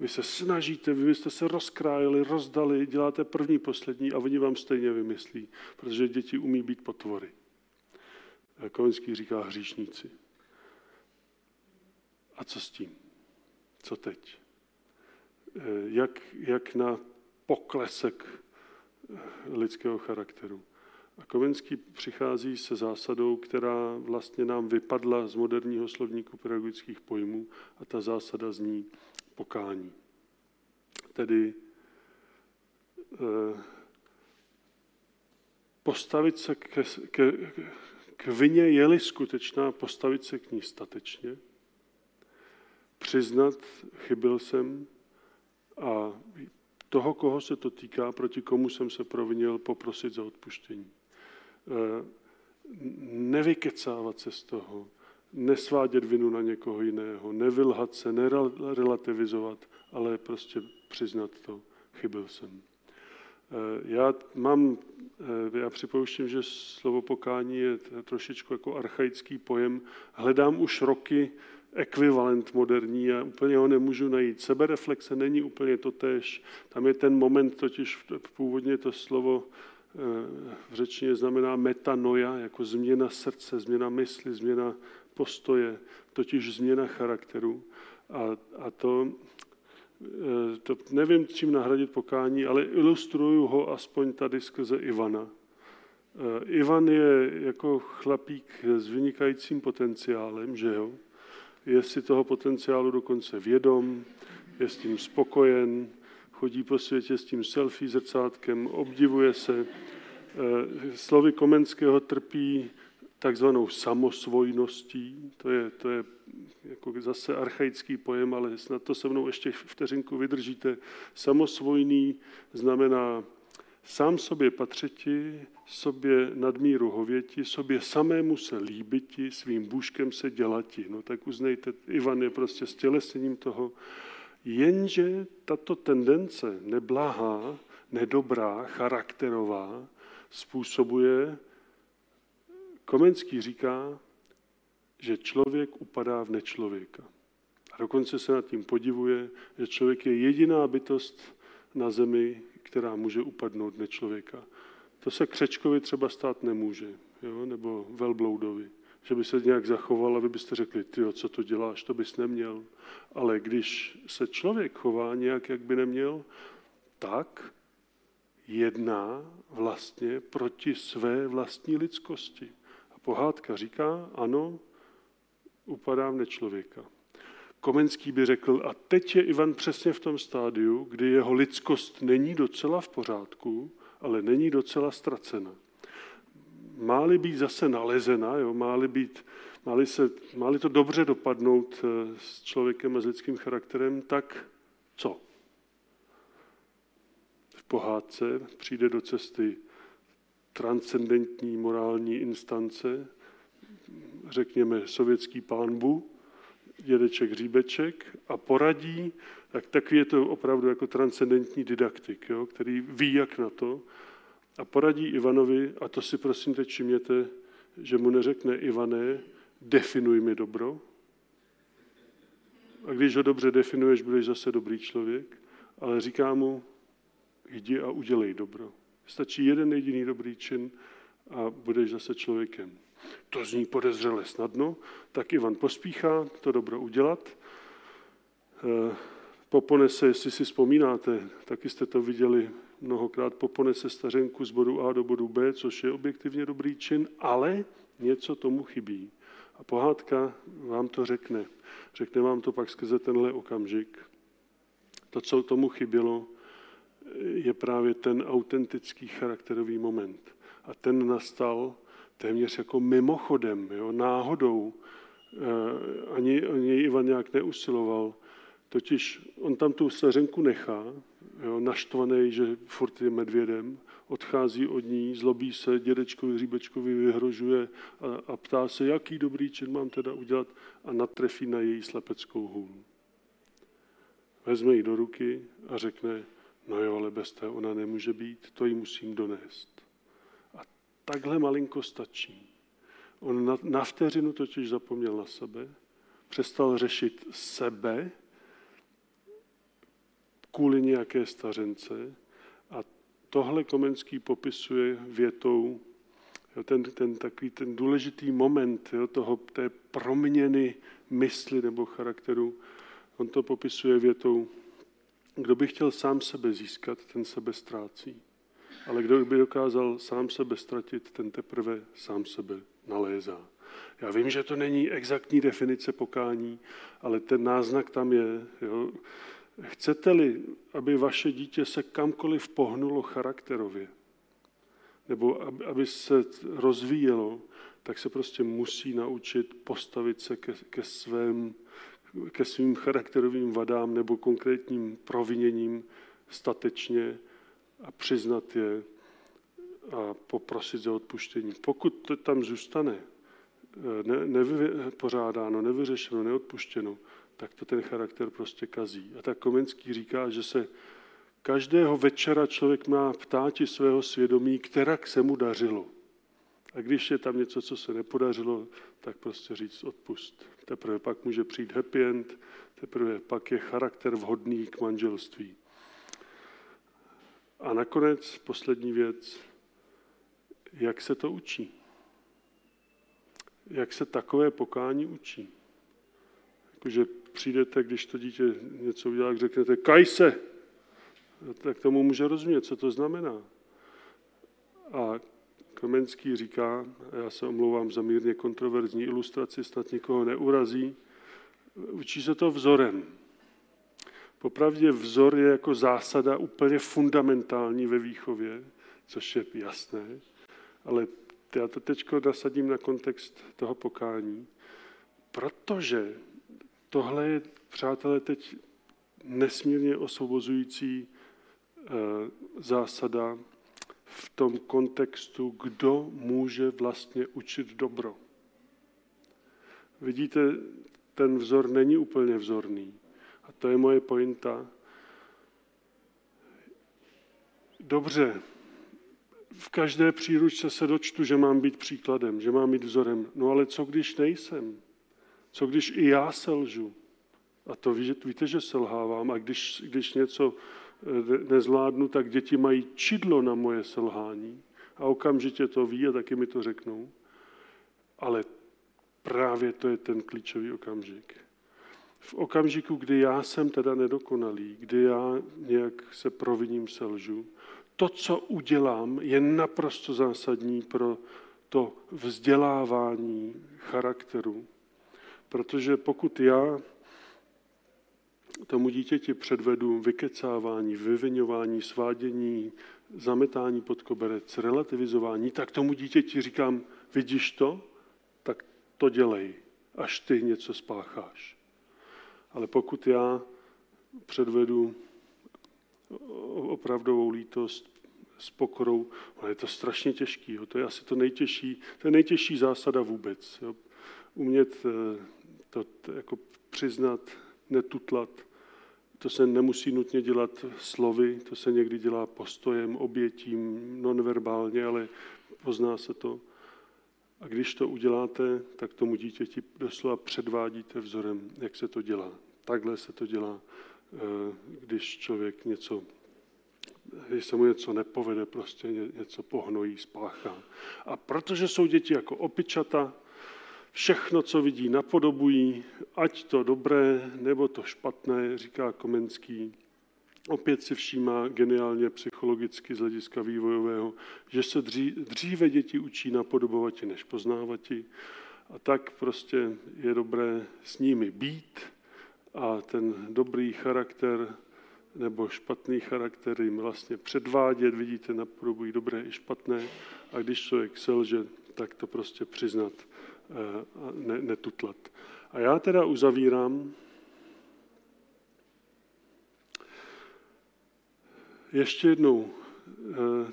Vy se snažíte, vy byste se rozkrájeli, rozdali, děláte první, poslední a oni vám stejně vymyslí, protože děti umí být potvory. Komenský říká hříšníci. A co s tím? Co teď? Eh, jak, jak na poklesek eh, lidského charakteru? A Komenský přichází se zásadou, která vlastně nám vypadla z moderního slovníku pedagogických pojmů a ta zásada zní pokání. Tedy eh, postavit se ke, ke, k vině, je-li skutečná, postavit se k ní statečně, přiznat, chybil jsem a toho, koho se to týká, proti komu jsem se provinil, poprosit za odpuštění. Eh, nevykecávat se z toho, nesvádět vinu na někoho jiného, nevylhat se, nerelativizovat, ale prostě přiznat to, chybil jsem. Eh, já mám, eh, já připouštím, že slovo pokání je trošičku jako archaický pojem. Hledám už roky ekvivalent moderní a úplně ho nemůžu najít. Sebereflexe není úplně to tež. Tam je ten moment, totiž původně to slovo eh, v řečtině znamená metanoja, jako změna srdce, změna mysli, změna postoje, totiž změna charakteru. A, a to, eh, to nevím, čím nahradit pokání, ale ilustruju ho aspoň tady skrze Ivana. Eh, Ivan je jako chlapík s vynikajícím potenciálem, že jo? Je si toho potenciálu dokonce vědom, je s tím spokojen, chodí po světě s tím selfie zrcátkem, obdivuje se. Eh, slovy Komenského trpí takzvanou samosvojností. To je, to je jako zase archaický pojem, ale snad to se mnou ještě vteřinku vydržíte. Samosvojný znamená sám sobě patřeti, sobě nadmíru hověti, sobě samému se líbiti, svým bůžkem se dělati. No tak uznejte, Ivan je prostě stělesněním toho. Jenže tato tendence neblahá, nedobrá, charakterová, způsobuje Komenský říká, že člověk upadá v nečlověka. A dokonce se nad tím podivuje, že člověk je jediná bytost na zemi, která může upadnout nečlověka. To se křečkovi třeba stát nemůže, jo? nebo velbloudovi. Že by se nějak zachoval a vy byste řekli, ty, co to děláš, to bys neměl. Ale když se člověk chová nějak, jak by neměl, tak jedná vlastně proti své vlastní lidskosti pohádka říká, ano, upadá v nečlověka. Komenský by řekl, a teď je Ivan přesně v tom stádiu, kdy jeho lidskost není docela v pořádku, ale není docela ztracena. Máli být zase nalezena, jo, máli, být, máli, se, máli to dobře dopadnout eh, s člověkem a s lidským charakterem, tak co? V pohádce přijde do cesty transcendentní morální instance, řekněme sovětský pánbu, dědeček Říbeček a poradí, tak taky je to opravdu jako transcendentní didaktik, jo, který ví, jak na to, a poradí Ivanovi, a to si prosím teď všimněte, že mu neřekne Ivané, definuj mi dobro, a když ho dobře definuješ, budeš zase dobrý člověk, ale říká mu, jdi a udělej dobro. Stačí jeden jediný dobrý čin a budeš zase člověkem. To zní podezřele snadno, tak Ivan pospíchá to dobro udělat. Eh, popone se, jestli si vzpomínáte, taky jste to viděli mnohokrát, popone se stařenku z bodu A do bodu B, což je objektivně dobrý čin, ale něco tomu chybí. A pohádka vám to řekne. Řekne vám to pak skrze tenhle okamžik. To, co tomu chybělo, je právě ten autentický charakterový moment. A ten nastal téměř jako mimochodem, jo, náhodou. E, ani, ani Ivan nějak neusiloval. Totiž on tam tu stařenku nechá, jo, naštvaný, že furt je medvědem, odchází od ní, zlobí se, dědečkovi Říbečkovi vyhrožuje a, a ptá se, jaký dobrý čin mám teda udělat a natrefí na její slepeckou hůl. Vezme ji do ruky a řekne, No jo, ale bez té ona nemůže být, to ji musím donést. Takhle malinko stačí. On na, na vteřinu totiž zapomněl na sebe, přestal řešit sebe kvůli nějaké stařence a tohle Komenský popisuje větou, jo, ten, ten takový ten důležitý moment jo, toho, té proměny mysli nebo charakteru, on to popisuje větou, kdo by chtěl sám sebe získat, ten sebe ztrácí. Ale kdo by dokázal sám sebe ztratit, ten teprve sám sebe nalézá. Já vím, že to není exaktní definice pokání, ale ten náznak tam je. Jo. Chcete-li, aby vaše dítě se kamkoliv pohnulo charakterově, nebo aby se rozvíjelo, tak se prostě musí naučit postavit se ke, ke, svém, ke svým charakterovým vadám nebo konkrétním proviněním statečně a přiznat je a poprosit za odpuštění. Pokud to tam zůstane ne, nevypořádáno, nevyřešeno, neodpuštěno, tak to ten charakter prostě kazí. A tak Komenský říká, že se každého večera člověk má ptáti svého svědomí, která se mu dařilo. A když je tam něco, co se nepodařilo, tak prostě říct odpust. Teprve pak může přijít happy end, teprve pak je charakter vhodný k manželství. A nakonec poslední věc, jak se to učí. Jak se takové pokání učí. Jakože přijdete, když to dítě něco udělá, tak řeknete, kaj se, tak tomu může rozumět, co to znamená. A Komenský říká, já se omlouvám za mírně kontroverzní ilustraci, snad nikoho neurazí, učí se to vzorem. Popravdě vzor je jako zásada úplně fundamentální ve výchově, což je jasné, ale já to teď nasadím na kontext toho pokání, protože tohle je, přátelé, teď nesmírně osvobozující eh, zásada v tom kontextu, kdo může vlastně učit dobro. Vidíte, ten vzor není úplně vzorný. To je moje pointa. Dobře, v každé příručce se dočtu, že mám být příkladem, že mám být vzorem. No ale co když nejsem? Co když i já selžu? A to víte, že selhávám. A když, když něco eh, nezvládnu, tak děti mají čidlo na moje selhání. A okamžitě to ví a taky mi to řeknou. Ale právě to je ten klíčový okamžik. V okamžiku, kdy já jsem teda nedokonalý, kdy já nějak se proviním, selžu, to, co udělám, je naprosto zásadní pro to vzdělávání charakteru. Protože pokud já tomu dítěti předvedu vykecávání, vyvinování, svádění, zametání pod koberec, relativizování, tak tomu dítěti říkám, vidíš to? Tak to dělej, až ty něco spácháš. Ale pokud já předvedu opravdovou lítost s pokorou, ale je to strašně těžký. Jo. To je asi to nejtěžší, to je nejtěžší zásada vůbec. Jo. Umět eh, to, jako přiznat, netutlat, to se nemusí nutně dělat slovy, to se někdy dělá postojem, obětím, nonverbálně, ale pozná se to. A když to uděláte, tak tomu dítěti doslova předvádíte vzorem, jak se to dělá. Takhle se to dělá, eh, když člověk něco, když se mu něco nepovede, prostě něco pohnojí, spáchá. A protože jsou děti jako opičata, všechno, co vidí, napodobují, ať to dobré nebo to špatné, říká Komenský. Opět si všímá geniálně psychologicky z hlediska vývojového, že se dříve děti učí napodobovati než poznávati. A tak prostě je dobré s nimi být a ten dobrý charakter nebo špatný charakter jim vlastně předvádět. Vidíte, napodobují dobré i špatné. A když člověk selže, tak to prostě přiznat a ne, netutlat. A já teda uzavírám. Ještě jednou, eh,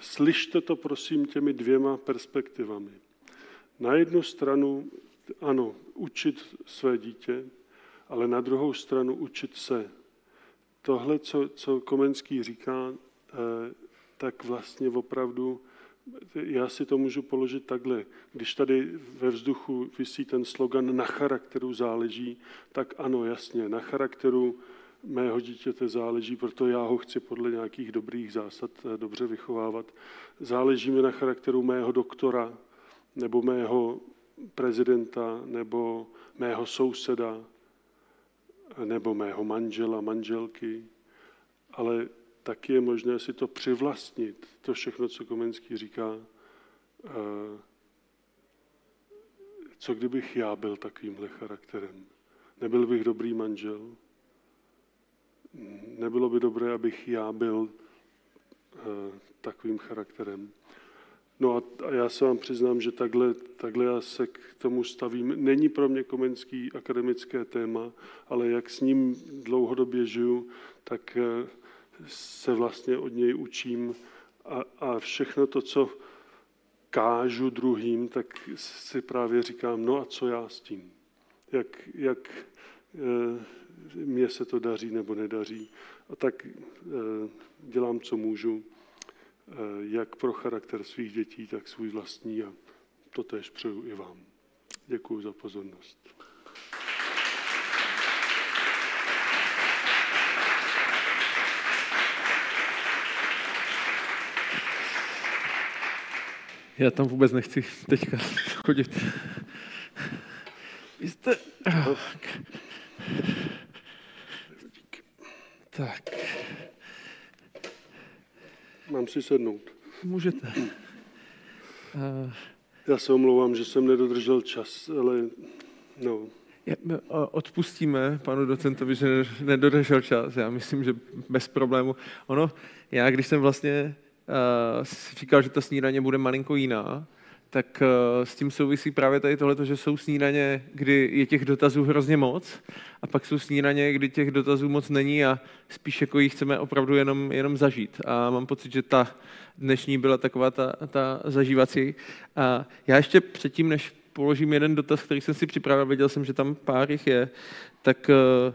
slyšte to prosím těmi dvěma perspektivami. Na jednu stranu, ano, učit své dítě, ale na druhou stranu učit se. Tohle, co, co Komenský říká, eh, tak vlastně opravdu já si to můžu položit takhle. Když tady ve vzduchu vysí ten slogan na charakteru záleží, tak ano, jasně, na charakteru mého dítěte záleží, proto já ho chci podle nějakých dobrých zásad eh, dobře vychovávat. Záleží mi na charakteru mého doktora, nebo mého prezidenta, nebo mého souseda, nebo mého manžela, manželky, ale taky je možné si to přivlastnit, to všechno, co Komenský říká. Eh, co kdybych já byl takovýmhle charakterem? Nebyl bych dobrý manžel? Nebylo by dobré, abych já byl takovým charakterem. No a, a já se vám přiznám, že takhle, takhle já se k tomu stavím. Není pro mě komenský akademické téma, ale jak s ním dlouhodobě žiju, tak eh, se vlastně od něj učím a, a všechno to, co kážu druhým, tak si právě říkám, no a co já s tím? Jak, jak mně se to daří nebo nedaří. A tak e, dělám, co můžu. Eh, jak pro charakter svých dětí, tak svůj vlastní a to tež přeju i vám. Děkuji za pozornost. Já tam vůbec nechci teďka chodit. Vy jste... Tak. Mám si sednout. Můžete. Já se omlouvám, že jsem nedodržel čas, ale no. Odpustíme panu docentovi, že nedodržel čas. Já myslím, že bez problému. Ono, já když jsem vlastně uh, říkal, že ta snídaně bude malinko jiná, tak uh, s tím souvisí právě tady tohle, že jsou snídaně, kdy je těch dotazů hrozně moc a pak jsou snídaně, kdy těch dotazů moc není a spíš jako jich chceme opravdu jenom, jenom zažít. A mám pocit, že ta dnešní byla taková ta, ta zažívací. A já ještě předtím, než položím jeden dotaz, který jsem si připravil, věděl jsem, že tam pár jich je, tak uh,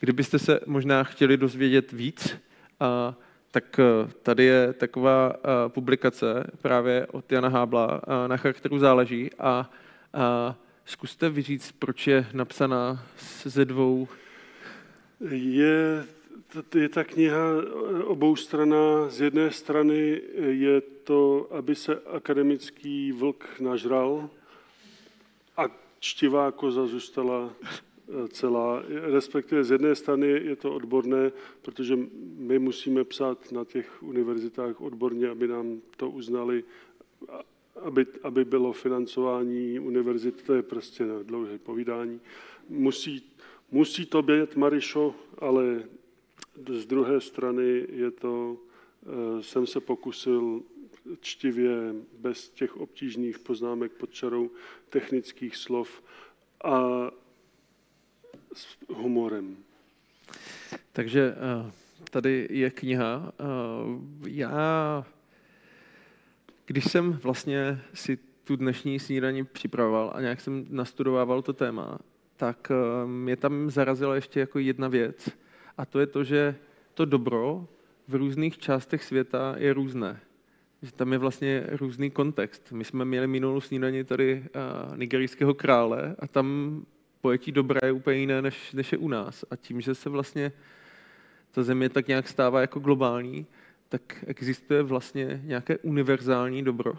kdybyste se možná chtěli dozvědět víc, a tak eh, tady je taková eh, publikace právě od Jana Hábla, eh, na charakteru záleží a, zkuste vyříct, proč je napsaná ze dvou. Je, je ta kniha obou strana. Z jedné strany je to, aby se akademický vlk nažral a čtivá koza zůstala celá, respektive z jedné strany je to odborné, protože my musíme psát na těch univerzitách odborně, aby nám to uznali, aby, aby bylo financování univerzit, to je prostě na dlouhé povídání. Musí, musí to být Marišo, ale z druhé strany je to, eh, jsem se pokusil čtivě, bez těch obtížných poznámek pod čarou, technických slov a s humorem. Takže eh, tady je kniha. Eh, já, když jsem vlastně si tu dnešní snídaní připravoval a nějak jsem nastudovával to téma, tak eh, mě tam zarazila ještě jako jedna věc. A to je to, že to dobro v různých částech světa je různé. Že tam je vlastně různý kontext. My jsme měli minulou snídaní tady nigerijského krále a tam pojetí dobra je úplně jiné, než, než je u nás. A tím, že se vlastně ta země tak nějak stává jako globální, tak existuje vlastně nějaké univerzální dobro?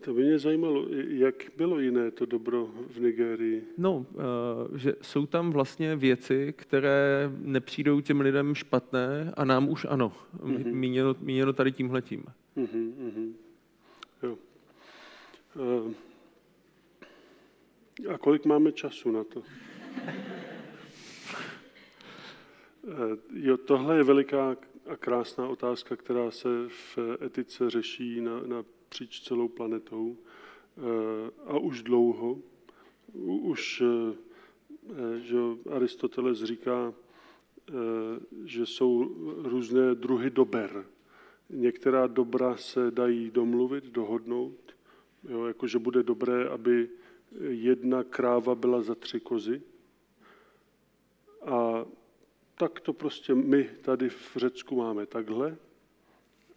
To by mě zajímalo, jak bylo jiné to dobro v Nigerii? No, eh, že jsou tam vlastně věci, které nepřijdou těm lidem špatné a nám už ano. Mm-hmm. Míněno, míněno tady tímhletím. Mm-hmm, mm-hmm. Jo. Uh, a kolik máme času na to? Eh, jo, tohle je veliká a krásná otázka, která se v etice řeší na, na příč celou planetou eh, a už dlouho. Už eh, že Aristoteles říká, že jsou různé druhy dober. Některá dobra se dají domluvit, dohodnout, jo, jakože bude dobré, aby jedna kráva byla za tři kozy. A tak to prostě my tady v Řecku máme takhle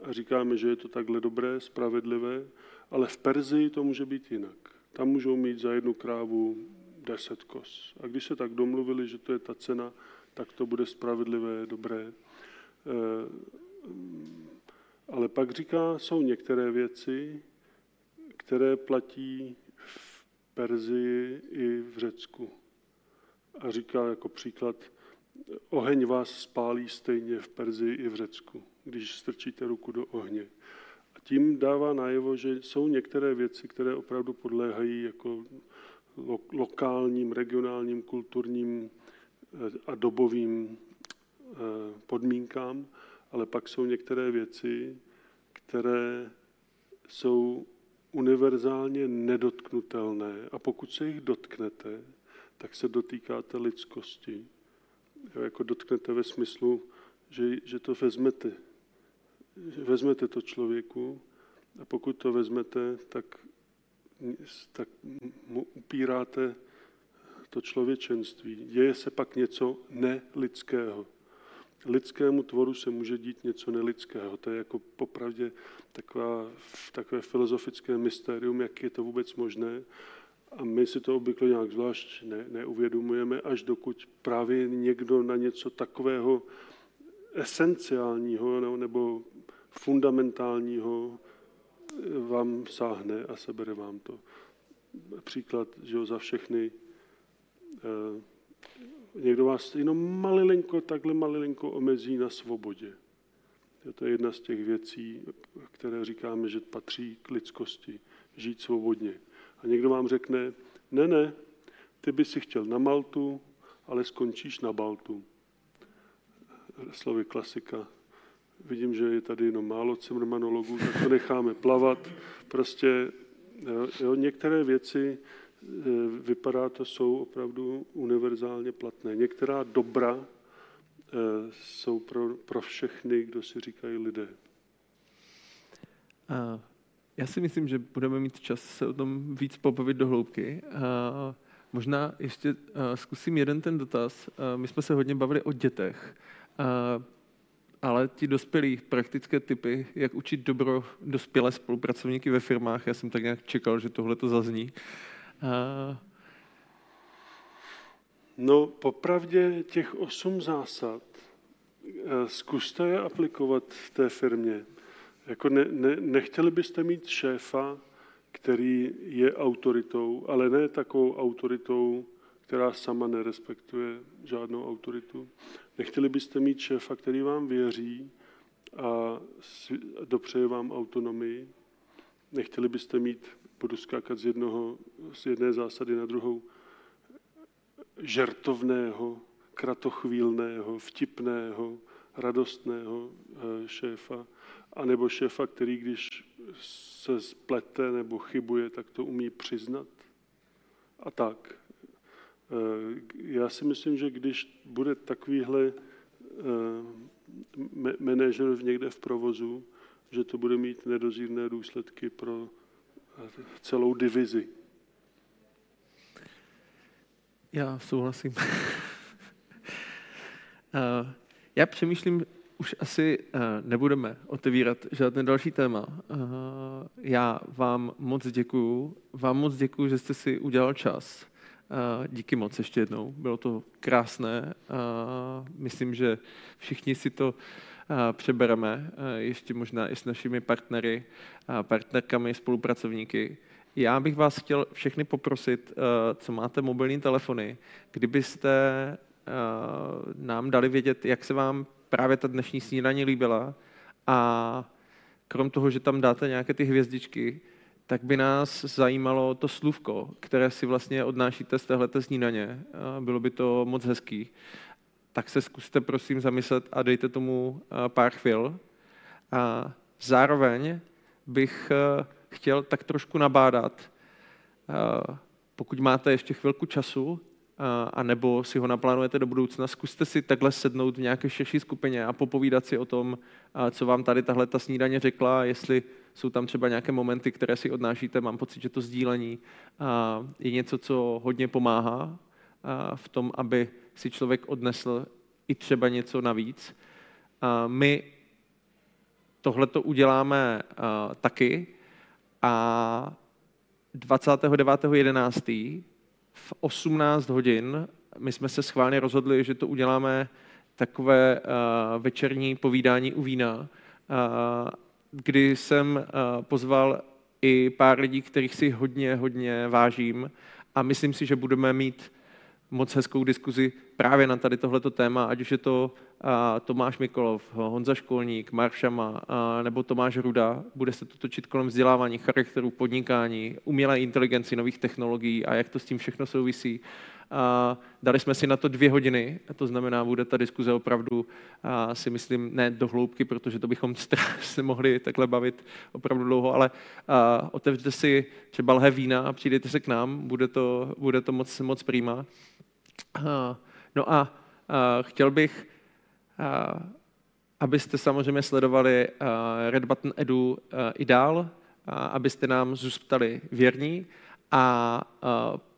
a říkáme, že je to takhle dobré, spravedlivé, ale v Perzii to může být jinak. Tam můžou mít za jednu krávu deset kos. A když se tak domluvili, že to je ta cena, tak to bude spravedlivé, dobré. Eh, ale pak říká, jsou některé věci, které platí Perzii i v Řecku. A říká jako příklad, oheň vás spálí stejně v Perzii i v Řecku, když strčíte ruku do ohně. A tím dává najevo, že jsou některé věci, které opravdu podléhají jako lo- lokálním, regionálním, kulturním eh, a dobovým eh, podmínkám ale pak jsou některé věci, které jsou univerzálně nedotknutelné a pokud se jich dotknete, tak se dotýkáte lidskosti. Jako dotknete ve smyslu, že, že to vezmete. Vezmete to člověku a pokud to vezmete, tak, tak mu upíráte to člověčenství. Děje se pak něco nelidského. Lidskému tvoru se může dít něco nelidského. To je jako popravdě taková, takové filozofické mystérium, jak je to vůbec možné. A my si to obvykle nějak zvlášť ne, neuvědomujeme, až dokud právě někdo na něco takového esenciálního nebo fundamentálního vám sáhne a sebere vám to. Příklad, že jo, za všechny. Někdo vás jenom malilinko, takhle malilinko omezí na svobodě. To je jedna z těch věcí, které říkáme, že patří k lidskosti. Žít svobodně. A někdo vám řekne, ne, ne, ty by si chtěl na Maltu, ale skončíš na Baltu. Slovy klasika. Vidím, že je tady jenom málo cimrmanologů, tak to necháme plavat. Prostě jo, některé věci, vypadá to, jsou opravdu univerzálně platné. Některá dobra e, jsou pro, pro všechny, kdo si říkají lidé. Já si myslím, že budeme mít čas se o tom víc pobavit do hloubky. Možná ještě zkusím jeden ten dotaz. My jsme se hodně bavili o dětech, ale ti dospělí praktické typy, jak učit dobro dospělé spolupracovníky ve firmách, já jsem tak nějak čekal, že tohle to zazní. No, popravdě těch osm zásad, zkuste je aplikovat v té firmě. Jako ne, ne, nechtěli byste mít šéfa, který je autoritou, ale ne takovou autoritou, která sama nerespektuje žádnou autoritu. Nechtěli byste mít šéfa, který vám věří a dopřeje vám autonomii. Nechtěli byste mít, budu skákat z, jednoho, z jedné zásady na druhou, žertovného, kratochvílného, vtipného, radostného eh, šéfa, anebo šéfa, který když se splete nebo chybuje, tak to umí přiznat. A tak. Eh, já si myslím, že když bude takovýhle eh, manažer někde v provozu, že to bude mít nedozírné důsledky pro celou divizi. Já souhlasím. Já přemýšlím, už asi uh, nebudeme otevírat žádné další téma. Uh, já vám moc děkuju. Vám moc děkuju, že jste si udělal čas. Díky moc ještě jednou. Bylo to krásné. Myslím, že všichni si to přebereme, ještě možná i s našimi partnery, partnerkami, spolupracovníky. Já bych vás chtěl všechny poprosit, co máte mobilní telefony, kdybyste nám dali vědět, jak se vám právě ta dnešní snídaně líbila a krom toho, že tam dáte nějaké ty hvězdičky, tak by nás zajímalo to slůvko, které si vlastně odnášíte z téhleté snídaně. Bylo by to moc hezký. Tak se zkuste prosím zamyslet a dejte tomu pár chvil. A zároveň bych chtěl tak trošku nabádat, pokud máte ještě chvilku času, a nebo si ho naplánujete do budoucna, zkuste si takhle sednout v nějaké širší skupině a popovídat si o tom, co vám tady tahle ta snídaně řekla, jestli jsou tam třeba nějaké momenty, které si odnášíte, mám pocit, že to sdílení je něco, co hodně pomáhá v tom, aby si člověk odnesl i třeba něco navíc. My tohle to uděláme taky. A 29.11 v 18 hodin my jsme se schválně rozhodli, že to uděláme takové večerní povídání u vína, kdy jsem pozval i pár lidí, kterých si hodně, hodně vážím. A myslím si, že budeme mít moc hezkou diskuzi právě na tady tohleto téma, ať už je to Tomáš Mikolov, Honza Školník, Mark Šama nebo Tomáš Ruda. Bude se to točit kolem vzdělávání, charakteru, podnikání, umělé inteligenci, nových technologií a jak to s tím všechno souvisí. Dali jsme si na to dvě hodiny, a to znamená, bude ta diskuze opravdu, si myslím, ne do hloubky, protože to bychom se mohli takhle bavit opravdu dlouho, ale otevřete si třeba lhé vína a přijdete se k nám, bude to, bude to moc, moc prýma. A, no a, a chtěl bych, a, abyste samozřejmě sledovali Red Button Edu i dál, abyste nám zůstali věrní a,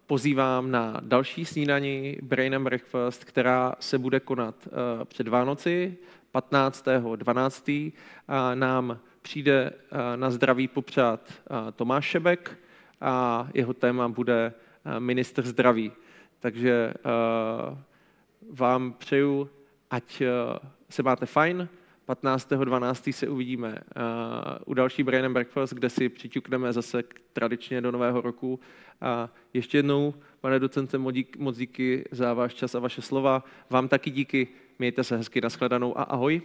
pozývám na další snídaní Brain and Breakfast, která se bude konat před Vánoci, 15.12. A nám přijde na zdraví popřát Tomáš Šebek a jeho téma bude minister zdraví. Takže vám přeju, ať se máte fajn, 15.12. se uvidíme uh, u další Brain and Breakfast, kde si přiťukneme zase tradičně do nového roku. A ještě jednou, pane docente, moc díky za váš čas a vaše slova. Vám taky díky, mějte se hezky, nashledanou a ahoj.